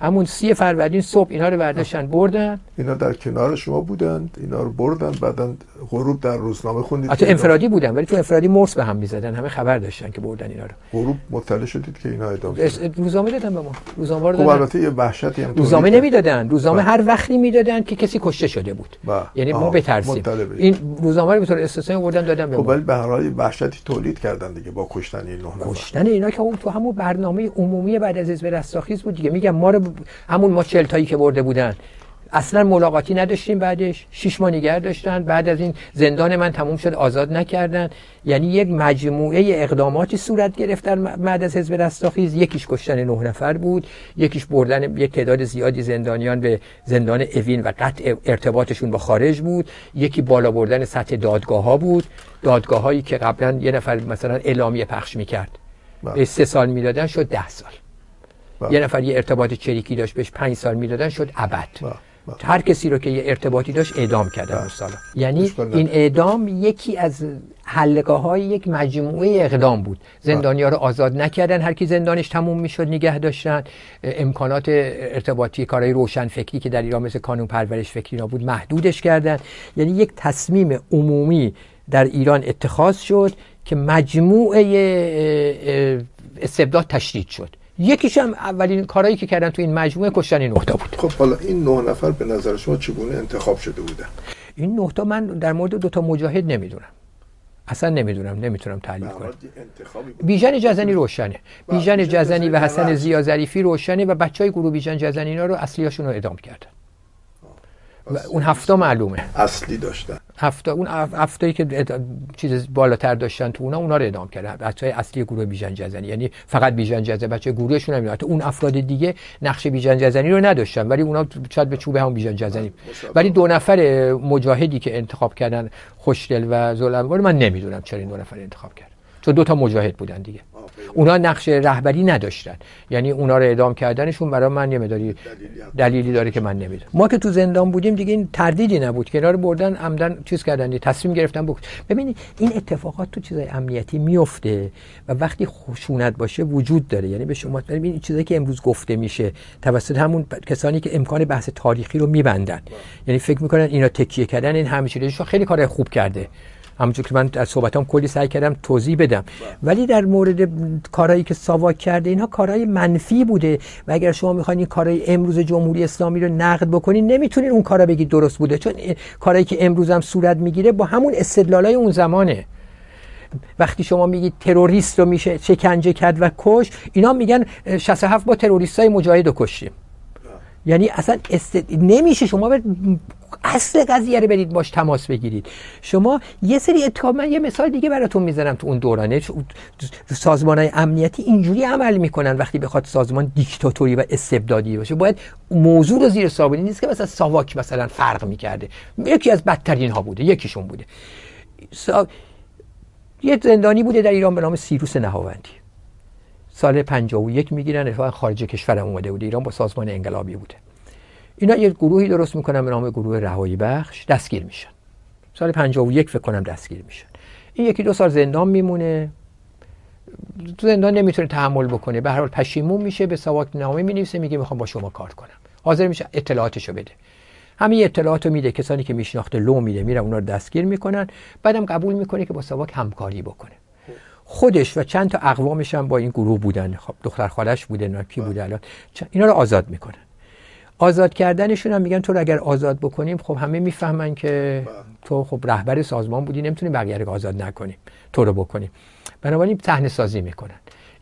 همون سی فروردین صبح اینا رو برداشتن بردن. اینا در کنار شما بودند اینا رو بردن بعدا غروب در روزنامه خوندید اینا- انفرادی بودن ولی تو انفرادی مرس به هم می‌زدن همه خبر داشتن که بردن اینا رو. غروب مطلع شدید که اینا اعدام شدن. روزنامه دادن به ما. روزنامه رو خب دادن. البته یه وحشتی هم روزنامه نمی‌دادن. روزنامه بله. هر وقتی می‌دادن که کسی کشته شده بود. بله. یعنی ما بترسیم. این روزنامه رو به طور استثنایی آوردن دادن به خب ما. ولی به هر حال وحشتی تولید کردن دیگه با کشتن این نه کشتن اینا که اون تو همون برنامه عمومی بعد از حزب رستاخیز بود دیگه. میگم ما رو همون ما چهل تایی که برده بودن. اصلا ملاقاتی نداشتیم بعدش. شش ماه نگه داشتن. بعد از این زندان من تموم شد. آزاد نکردن. یعنی یک مجموعه اقداماتی صورت گرفت در بعد از حزب رستاخیز. یکیش کشتن نه نفر بود. یکیش بردن یک تعداد زیادی زندانیان به زندان اوین و قطع ارتباطشون با خارج بود. یکی بالا بردن سطح دادگاه ها بود. دادگاه هایی که قبلا یه نفر مثلا اعلامیه پخش می‌کرد. بله. به سه سال می‌دادن شد ده سال. بله. یه نفر یه ارتباط چریکی داشت بهش پنج سال می‌دادن شد ابد. هر کسی رو که یه ارتباطی داشت اعدام کردن اون سالا یعنی. این اعدام یکی از حلقه های یک مجموعه اقدام بود. زندانیا رو آزاد نکردن هر کی زندانش تموم می‌شد نگه داشتن. امکانات ارتباطی کارهای روشن فکری که در ایران مثل کانون پرورش فکری نبود محدودش کردن. یعنی یک تصمیم عمومی در ایران اتخاذ شد که مجموعه استبداد تشدید شد. یکیش هم اولین کارهایی که کردن تو این مجموعه کشتن این نقطه بود. خب حالا این نه نفر به نظر شما چگونه انتخاب شده بودن؟ این نقطه من در مورد دو تا مجاهد نمی‌دونم. اصلا نمی‌دونم نمی‌تونم تحلیل کنم. بیژن جزنی روشنه. بیژن بیژن جزنی و حسن. زیا ظریفی روشنه و بچه های گروه بیژن جزنی اینا رو اصلیاشون رو اعدام کردن. و اون هفته معلومه. اصلی داشتن. هفته اون هف- هفتایی که اد- چیز بالاتر داشتن تو اونا اونا رو اعدام کردن. بچه های اصلی گروه بیژن جزنی. یعنی فقط بیژن جزنی بچه گروهشون هم حتی اون افراد دیگه نقش بیژن جزنی رو نداشتن. ولی اونا شاید به چوب هم بیژن جزنی. ولی دو نفر مجاهدی که انتخاب کردن خوشدل و ظلموار من نمی‌دونم چرا این دو نفر انتخاب کرد چون دو تا مجاهد بودن دیگه. اونا نقش رهبری نداشتن. یعنی اونا رو اعدام کردنشون برای من یه مداری دلیلی داره که من نمی‌دونم. ما که تو زندان بودیم دیگه این تردیدی نبود. که رو بردن عمدن چیز کردن تصمیم گرفتن بکن ببینید این اتفاقات تو چیزای امنیتی میفته و وقتی خشونت باشه وجود داره. یعنی به شما ببینید چیزایی که امروز گفته میشه توسط همون کسانی که امکان بحث تاریخی رو میبندن. یعنی فکر می‌کنن اینا تکیه کردن این همیشه خیلی کار خوب کرده. همونجور که من در صحبتام کلی سعی کردم توضیح بدم. ولی در مورد کارهایی که ساواک کرده اینها کارهای منفی بوده و اگر شما می‌خواین این کارهای امروز جمهوری اسلامی رو نقد بکنین نمی‌تونین اون کارا بگید درست بوده. چون کارهایی که امروز هم صورت می‌گیره با همون استدلالای اون زمانه. وقتی شما میگید تروریست رو میشه شکنجه کرد و کش اینا میگن 67 با تروریست های مجاهد رو کشتیم. یعنی اصلا است... نمیشه شما بر... اصل قضیه رو برید باش تماس بگیرید. شما یه سری اتفاق من یه مثال دیگه براتون می‌زنم تو اون دورانه. سازمان های امنیتی اینجوری عمل می‌کنن وقتی بخواد سازمان دیکتاتوری و استبدادی باشه. باید موضوع رو زیر سابونی نیست که مثلا ساواک مثلا فرق می‌کرده. یکی از بدترین ها بوده. یکیشون بوده. سا... یه زندانی بوده در ایران به نام سیروس نهاوندی. سال 51 می‌گیرن. اتفاقا خارج کشور اومده بوده ایران با سازمان انقلابی بوده اینا یه گروهی درست می‌کنن به نام گروه رهایی بخش دستگیر میشن. سال 51 فکر کنم دستگیر میشن. این یکی دو سال زندان میمونه. تو زندان نمی‌تونه تحمل بکنه. به هر حال پشیمون میشه. به سواک نامه می‌نویسه. میگه می‌خوام با شما کار کنم. حاضر میشه اطلاعاتشو بده. همین اطلاعاتو میده. کسانی که میشناخته لو میده. میرن اونا رو دستگیر می‌کنن. بعدم قبول می‌کنه که با سواک همکاری بکنه. خودش و چند تا اقوامش هم با این گروه بودن. خب دختر خالش بوده نه کی بوده الان؟ اینا رو آزاد می‌کنن. آزاد کردنشون هم میگن تو رو اگر آزاد بکنیم خب همه می‌فهمن که تو خب رهبر سازمان بودی نمی‌تونی بقیه رو آزاد نکنیم تو رو بکنیم. بنابراین صحنه سازی می‌کنن.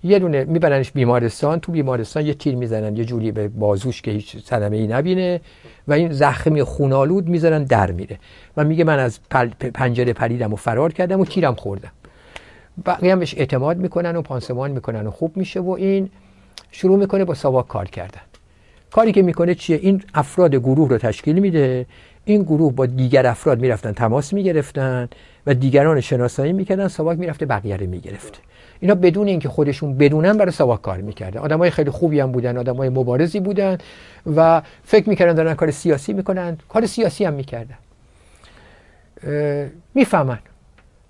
یه دونه میبرنش بیمارستان تو بیمارستان یه تیر می‌زنن یه جوری به بازوش که هیچ صدمه ای نبینه و این زخمی خونالود می‌زنن در میره. و میگه من از پنجره پریدم و فرار کردم و تیرم خوردم. بقیه هم بهش اعتماد می‌کنن و پانسمان می‌کنن و خوب میشه و این شروع می‌کنه با ساواک کار کردن. کاری که می‌کنه چیه؟ این افراد گروه رو تشکیل میده. این گروه با دیگر افراد می‌رفتن تماس می‌گرفتن و دیگران شناسایی می‌کردن. ساواک می‌رفته بقیه رو می‌گرفت. اینا بدون اینکه خودشون بدونن برای ساواک کار می‌کردن. آدمای خیلی خوبی هم بودن آدمای مبارزی بودن و فکر می‌کردن دارن کار سیاسی می‌کنن. کار سیاسی هم می‌کردن. می‌فهمن.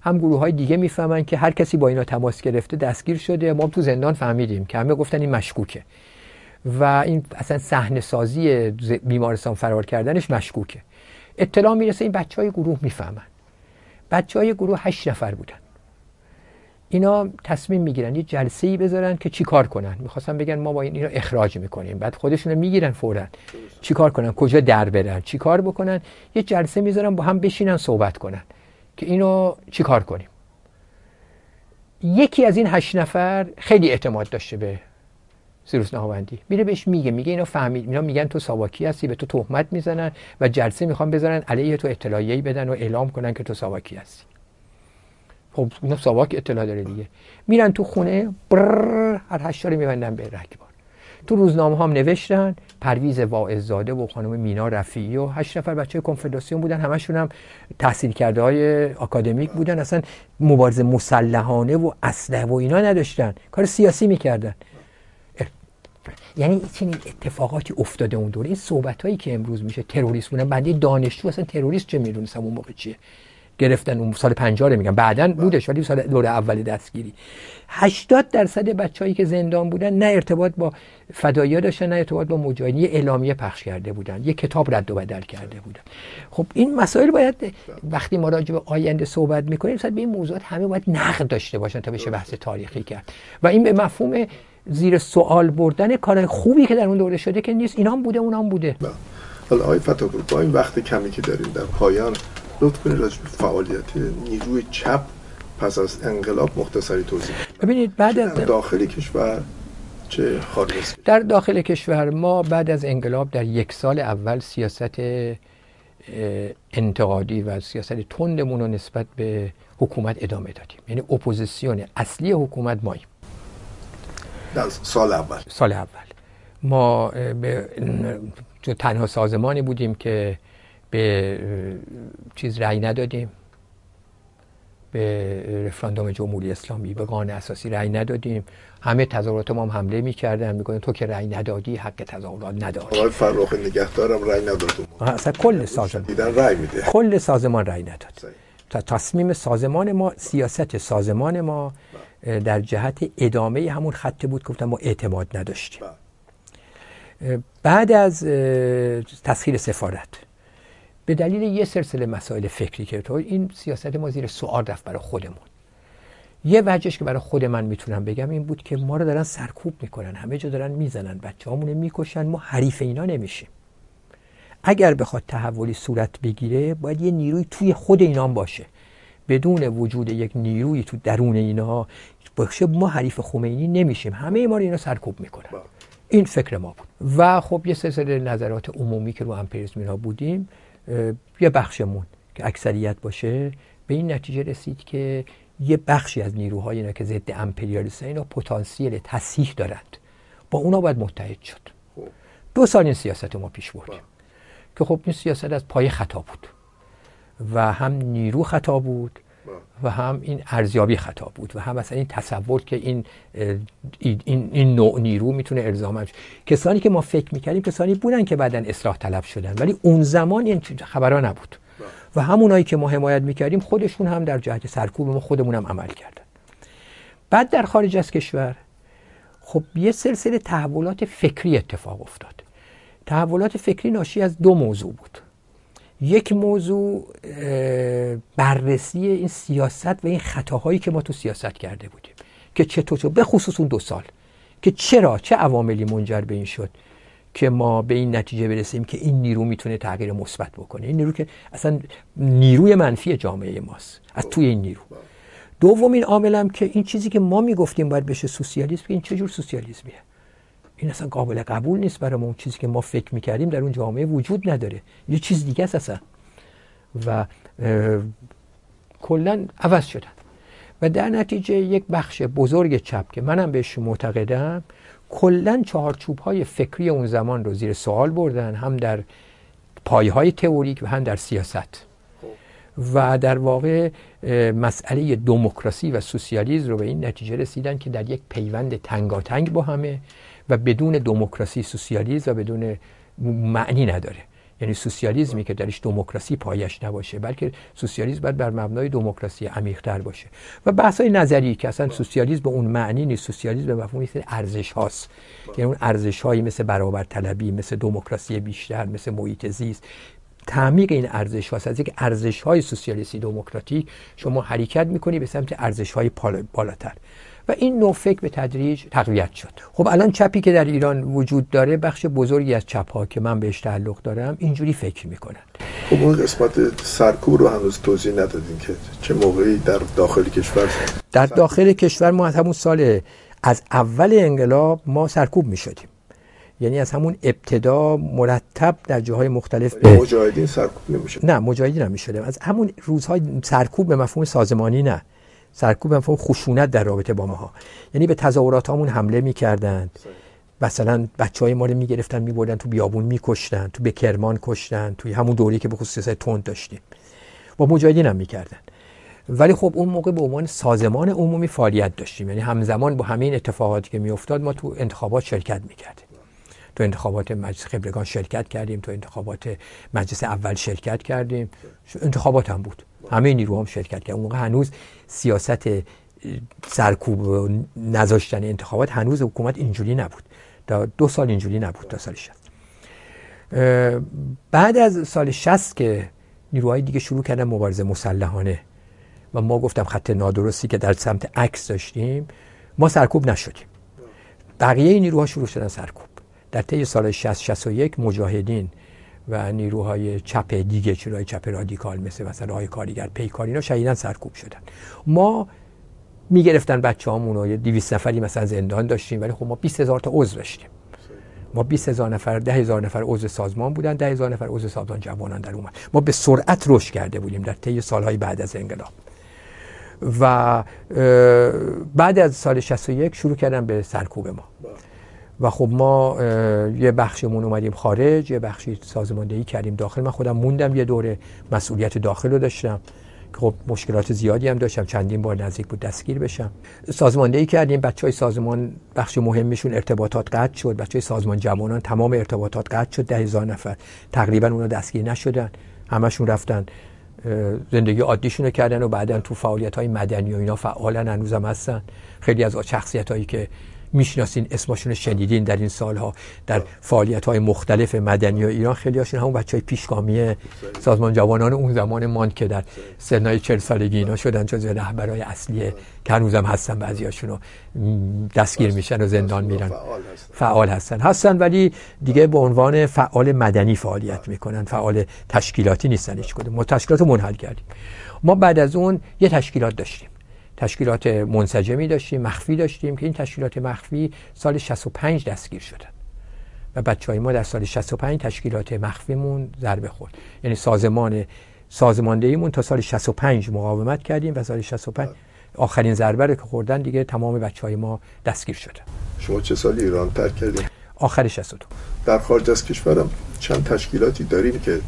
هم گروه های دیگه می‌فهمن که هر کسی با اینا تماس گرفته دستگیر شده. ما تو زندان فهمیدیم که همه گفتن این مشکوکه. و این اصلا صحنه سازی بیمارستان فرار کردنش مشکوکه. اطلاع می‌رسه این بچه های گروه می‌فهمن. بچه های گروه هشت نفر بودن. اینا تصمیم می‌گیرن یه جلسه ای بذارن که چیکار کنن. می‌خواستن بگن ما با این اینا اخراج می‌کنیم. بعد خودشون می‌گیرن فورا. چیکار کنن؟ کجا در برن؟ چیکار بکنن؟ یه جلسه می‌ذارن با هم بشینن صحبت کنن. که اینو چیکار کنیم؟ یکی از این هشت نفر خیلی اعتماد داشته به سیروس نهاوندی میره بهش میگه میگه اینا فهمید. اینا میگن تو ساواکی هستی به تو تهمت می‌زنن و جلسه می‌خوان بذارن علیه تو اطلاعیه‌ای بدن و اعلام کنن که تو ساواکی هستی. خب اینا ساواک اطلاع داره دیگه. میرن تو خونه بر هر هشت میبندن به رکبار تو روزنامه هم نوشتن پرویز واعظزاده و خانم مینا رفیعی و هشت نفر بچه کنفدراسیون بودن. همشون هم تحصیل کرده های آکادمیک بودن. اصلا مبارزه مسلحانه و اسلحه و اینا نداشتن. کار سیاسی می‌کردن. یعنی چنین اتفاقاتی افتاده اون دور این صحبت هایی که امروز میشه تروریست بودن بنده دانشجو اصلا تروریست چه می‌دونستم اون موقع چیه. گرفتن اون سال 50 رو میگم. بعدا بودش ولی سال دوره اول دستگیری. 80 درصد بچه‌ای که زندان بودن نه ارتباط با فدایی داشتن نه ارتباط با مجاهدین. اعلامیه پخش کرده بودن. یه کتاب رد و بدل کرده بودن. خب این مسائل باید وقتی ما راجع به آینده صحبت می‌کنیم صد به این موضوعات همه باید نقد داشته باشن تا بشه بحث تاریخی کرد. و این به مفهوم زیر سوال بردن کار خوبی که در اون دوره شده که نیست. اینام بوده اونام بوده. حالا آقای با این وقت کمی که داریم در پایان لطف کنید راجع به فعالیت نیروی چپ پس از انقلاب مختصری توضیح ببینید بعد از داخل کشور چه خارج در داخل کشور ما بعد از انقلاب در یک سال اول سیاست انتقادی و سیاست تندمون رو نسبت به حکومت ادامه دادیم. یعنی اپوزیسیون اصلی حکومت ماییم. در سال اول. سال اول. ما به تنها سازمانی بودیم که به چیز رأی ندادیم. به رفراندوم جمهوری اسلامی به قانون اساسی رأی ندادیم. همه تظاهرات ما هم حمله می‌کردن میگن تو که رأی ندادی حق تظاهرات نداری. آقای فرخ نگهدارم رأی نداد. اصلا کل سازمان دیدن رأی میده. کل سازمان رأی نداد. تا تصمیم سازمان ما سیاست سازمان ما در جهت ادامه همون خط بود گفتم ما اعتماد نداشتیم. بعد از تسخیر سفارت. به دلیل یه سلسله مسائل فکری که تو این سیاست ما زیر سوال رفت برای خودمون. یه وجهش که برای خود من می‌تونم بگم این بود که ما رو دارن سرکوب می‌کنن همه جا دارن می‌زنن بچه همونه می‌کشن ما حریف اینا نمیشیم. اگر بخواد تحولی صورت بگیره باید یه نیروی توی خود اینا باشه. بدون وجود یک نیروی تو درون اینا باشه ما حریف خمینی نمیشیم. همه ما رو اینا سرکوب می‌کنن. بله. این فکر ما بود. و خب یه سلسله نظرات عمومی که رو امپریزم اینا بودیم یه بخشمون که اکثریت باشه به این نتیجه رسید که یه بخشی از نیروهای اینا که ضد امپریالیست اینا پتانسیل تصحیح دارند. با اونا باید متحد شد. خب. دو سال این سیاست ما پیش بردیم که خب این سیاست از پای خطا بود و هم نیرو خطا بود و هم این ارزیابی خطا بود و هم مثلا این تصور که این این, این نوع نیرو می‌تونه الزام کسانی که ما فکر می‌کردیم کسانی بودن که بعدا اصلاح طلب شدن ولی اون زمان این خبرها نبود. و همونایی که ما حمایت می‌کردیم خودشون هم در جهت سرکوب ما خودمون هم عمل کردن. بعد در خارج از کشور خب یه سلسله تحولات فکری اتفاق افتاد. تحولات فکری ناشی از دو موضوع بود. یک موضوع بررسی این سیاست و این خطاهایی که ما تو سیاست کرده بودیم که چطور به خصوص اون دو سال که چرا چه عواملی منجر به این شد که ما به این نتیجه برسیم که این نیرو می‌تونه تغییر مثبت بکنه؟ این نیرو که اصلا نیروی منفی جامعه ماست از توی این نیرو. دومین عاملم که این چیزی که ما می‌گفتیم باید بشه سوسیالیسم این چه جور سوسیالیسمیه؟ این اصلا قابل قبول نیست برای ما. اون چیزی که ما فکر می‌کردیم در اون جامعه وجود نداره. یه چیز دیگه است اصلا. و کلا عوض شدن. و در نتیجه یک بخش بزرگ چپ که منم بهش معتقدم کلا چهارچوب های فکری اون زمان رو زیر سوال بردن هم در پایه های تئوریک و هم در سیاست. و در واقع مسئله دموکراسی و سوسیالیسم رو به این نتیجه رسیدن که در یک پیوند تنگاتنگ با همه و بدون دموکراسی سوسیالیسم و بدون معنی نداره. یعنی سوسیالیسمی که درش دموکراسی پایش نباشه بلکه سوسیالیسم باید بر مبنای دموکراسی عمیق‌تر باشه. و بحث های نظری که اصلا سوسیالیسم به اون معنی نیست سوسیالیسم به مفهوم ارزش هاست. یعنی اون ارزش هایی مثل برابر طلبی مثل دموکراسی بیشتر مثل محیط زیست. تعمیق این ارزش هاست. از یک ارزش های سوسیالیستی دموکراتیک شما حرکت می‌کنی به سمت ارزش های بالاتر. و این نوع فکر به تدریج تقویت شد. خب الان چپی که در ایران وجود داره بخش بزرگی از چپ ها که من بهش تعلق دارم اینجوری فکر می‌کنن خب اون قسمت سرکوب رو هنوز توضیح ندادیم که چه موقعی در داخل کشور؟ در داخل کشور ما از همون سال از اول انقلاب ما سرکوب می شدیم یعنی از همون ابتدا مرتب در جاهای مختلف به مجاهدین سرکوب نمیشه نه مجاهدین هم می‌شدیم از همون روزهای سرکوب به مفهوم سازمانی نه. سرکوب مفهوم خشونت در رابطه با ماها. یعنی به تظاهرات همون حمله می‌کردند مثلا بچه های ما رو می‌گرفتن میبردن تو بیابون میکشتن تو به کرمان کشتن توی همون دوری که به خصوص تند داشتیم. با مجاهدین هم می‌کردن. ولی خب اون موقع به عنوان سازمان عمومی فعالیت داشتیم. یعنی همزمان با همین اتفاقاتی که میافتاد ما تو انتخابات شرکت می‌کردیم. تو انتخابات مجلس خبرگان شرکت کردیم تو انتخابات مجلس اول شرکت کردیم. انتخابات هم بود. همه نیرو هم شرکت کردن. اون موقع هنوز سیاست سرکوب و نذاشتن انتخابات هنوز حکومت اینجوری نبود. تا دو سال اینجوری نبود تا سال 60 بعد از سال 60 که نیروهای دیگه شروع کردن مبارزه مسلحانه و ما گفتم خط نادرستی که در سمت عکس داشتیم ما سرکوب نشدیم. بقیه نیروها شروع شدن سرکوب. در طی سال 60 61 مجاهدین و نیروهای چپ دیگه چرای چپ رادیکال مثل مثلا های کارگر پیکار اینا شهیدن سرکوب شدن. ما می‌گرفتن بچه رو یه 200 نفری مثلا زندان داشتیم ولی خب ما 20 هزار تا عضو داشتیم. ما 20 هزار نفر 10 هزار نفر عضو سازمان بودن 10 هزار نفر عضو سازمان جوانان در اومد. ما به سرعت رشد کرده بودیم در طی سالهای بعد از انقلاب. و بعد از سال 61 شروع کردن به سرکوب ما. و خب ما یه بخشمون اومدیم خارج یه بخشی سازماندهی کردیم داخل. من خودم موندم یه دوره مسئولیت داخل رو داشتم. خب مشکلات زیادی هم داشتم. چندین بار نزدیک بود دستگیر بشم. سازماندهی کردیم. بچه های سازمان بخش مهمشون ارتباطات قطع شد. بچه های سازمان جوانان تمام ارتباطات قطع شد. ده هزار نفر. تقریبا اونا دستگیر نشدن. همشون رفتن زندگی عادیشون رو کردن و بعدا تو فعالیت های مدنی و اینا فعالن. هنوزم هستن. خیلی از شخصیت هایی که می‌شناسین اسمشون شنیدین در این سالها در فعالیت های مختلف مدنی و ایران. خیلی هاشون همون بچه های پیشگامی سازمان جوانان اون زمان ماند که در سنهای چل سالگی اینا شدن جز رهبرای اصلی که هنوزم هستن بعضی هاشون دستگیر میشن و زندان میرن. فعال هستن. هستن. ولی دیگه به عنوان فعال مدنی فعالیت می‌کنن. فعال تشکیلاتی نیستن هیچ کدوم. ما تشکیلات منحل کردیم. ما بعد از اون یه تشکیلات داشتیم. تشکیلات منسجمی داشتیم مخفی داشتیم که این تشکیلات مخفی سال 65 دستگیر شدن. و بچه های ما در سال 65 تشکیلات مخفیمون ضربه خورد. یعنی سازمان سازماندهیمون تا سال 65 مقاومت کردیم و سال 65 آخرین ضربه رو که خوردن دیگه تمام بچه های ما دستگیر شدن شما چه سال ایران ترک کردیم؟ آخر 62 در خارج از کشورم چند تشکیلاتی داریم که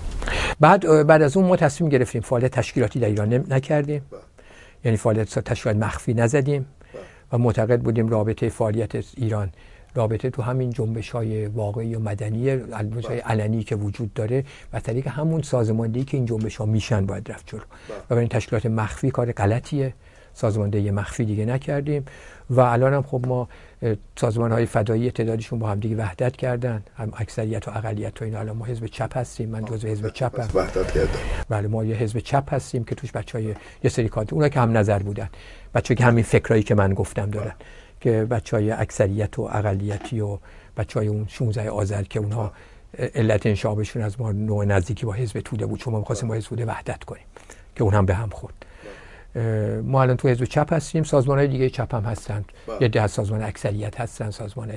بعد بعد از اون ما تصمیم گرفتیم فعالیت تشکیلاتی در ایران نکردیم. بله. یعنی فعالیت تشکیلات مخفی نزدیم و معتقد بودیم رابطه فعالیت ایران رابطه تو همین جنبش های واقعی و مدنی های علنی که وجود داره و طریق همون سازماندهی که این جنبش ها میشن باید رفت جلو. و برای تشکیلات مخفی کار غلطیه. سازماندهی مخفی دیگه نکردیم. و الان هم خب ما سازمان های فدایی تعدادشون با هم دیگه وحدت کردن. هم اکثریت و اقلیت و این الان ما حزب چپ هستیم. من جزو حزب چپ هم. وحدت کردن بله ما یه حزب چپ هستیم که توش بچهای یه سری کادر اونا که هم نظر بودن. بچه که همین فکرایی که من گفتم دارن. که بچه های اکثریت و اقلیتی و بچه های اون 16 آذر که اونها علت انشابشون از ما نوع نزدیکی با حزب توده بود. چون ما می‌خواستیم با حزب توده وحدت کنیم. که اون هم به هم خورد. ما الان تو حزب چپ هستیم سازمان های دیگه چپ هم هستن بله. یه ده سازمان اکثریت هستن سازمان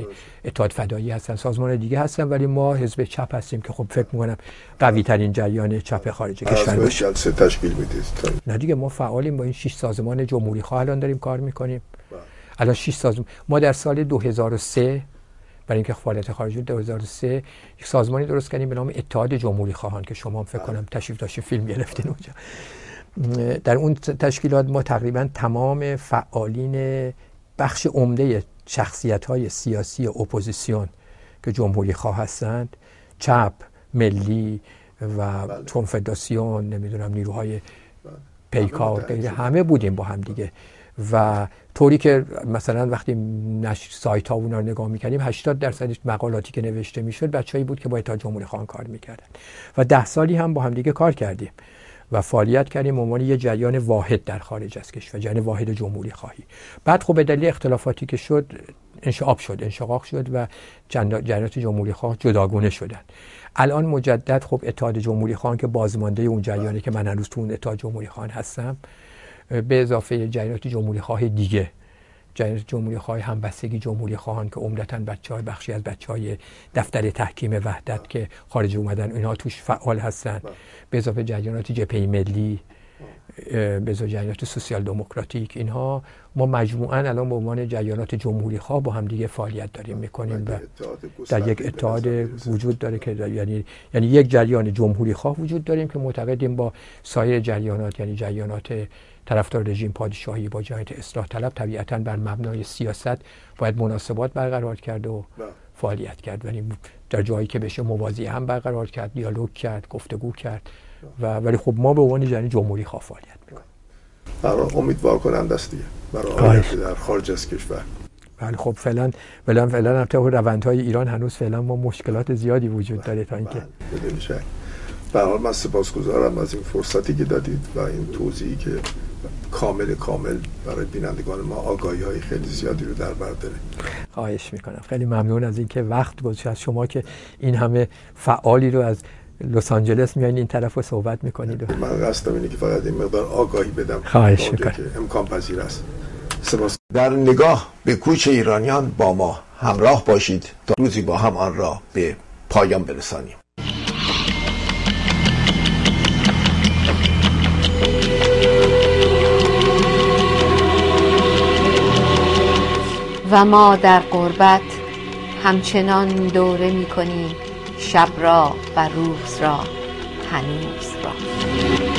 اتحاد فدایی هستن سازمان دیگه هستن ولی ما حزب چپ هستیم که خب فکر می‌کنم قوی ترین جریان چپ خارج کشور باشه جلسه تشکیل می‌دید نه دیگه ما فعالیم با این 6 سازمان جمهوری خواه الان داریم کار می‌کنیم بله. الان 6 سازمان ما در سال 2003 برای اینکه فعالیت خارجی 2003 یک سازمانی درست کردیم به نام اتحاد جمهوری خواهان که شما هم فکر بله. کنم تشریف داشتین فیلم گرفتین اونجا در اون تشکیلات ما تقریبا تمام فعالین بخش عمده شخصیت های سیاسی اپوزیسیون که جمهوری خواه هستند. چپ ملی و بله. کنفدراسیون نمی‌دونم نیروهای بله. پیکار غیره. همه بودیم با هم دیگه. و طوری که مثلا وقتی نش سایت ها اونا رو نگاه می‌کردیم 80 درصد مقالاتی که نوشته می‌شد بچه‌ای بود که با اتحاد جمهوری خواهان کار می‌کردن. و ده سالی هم با هم دیگه کار کردیم. و فعالیت کردیم. عنوان یه جریان واحد در خارج از کشور جریان واحد جمهوری خواهی. بعد خب به دلیل اختلافاتی که شد انشعاب شد انشقاق شد و جریانات جمهوری خواه جداگونه شدن الان مجدد خب اتحاد جمهوری خواهان که بازمانده اون جریانی که من هنوز تو اون اتحاد جمهوری خواهان هستم به اضافه جریانات جمهوری خواه دیگه جمهوری خواه همبستگی جمهوری خواهان که عمدتا بچه های بخشی از بچه های دفتر تحکیم وحدت که خارج اومدن اینها توش فعال هستن. به اضافه جریانات جبهه ملی به اضافه جریانات سوسیال دموکراتیک اینها ما مجموعا الان به عنوان جریانات جمهوری خواه با هم دیگه فعالیت داریم می‌کنیم و در یک اتحاد وجود داره که یعنی یعنی یک جریان جمهوری خواه وجود داریم که معتقدیم با سایر جریانات یعنی جریانات طرفدار رژیم پادشاهی با جهت اصلاح طلب طبیعتا بر مبنای سیاست باید مناسبات برقرار کرد و بله. فعالیت کرد. ولی در جایی که بشه موازی هم برقرار کرد دیالوگ کرد گفتگو کرد و ولی خب ما به عنوان جمهوری خواه فعالیت می‌کنیم. برای امیدوار کننده است دیگه. برای در خارج از کشور. ولی خب فعلا فعلا فعلا هم روندهای ایران هنوز فعلا ما مشکلات زیادی وجود داره تا اینکه بله، به حال من سپاسگزارم از این فرصتی که دادید و این توضیحی که کامل کامل برای بینندگان ما آگاهی های خیلی زیادی رو در بر داره خواهش می‌کنم. خیلی ممنون از اینکه وقت گذاشت از شما که این همه فعالی رو از لس آنجلس میایین این طرف رو صحبت می‌کنید. من قصدم اینه که فقط این مقدار آگاهی بدم. خواهش می‌کنم. که امکان پذیر است. سپاس. در نگاه به کوچ ایرانیان با ما همراه باشید تا روزی با هم آن را به پایان برسانیم. و ما در قربت همچنان دوره می کنیم شب را و روز را هنوز را.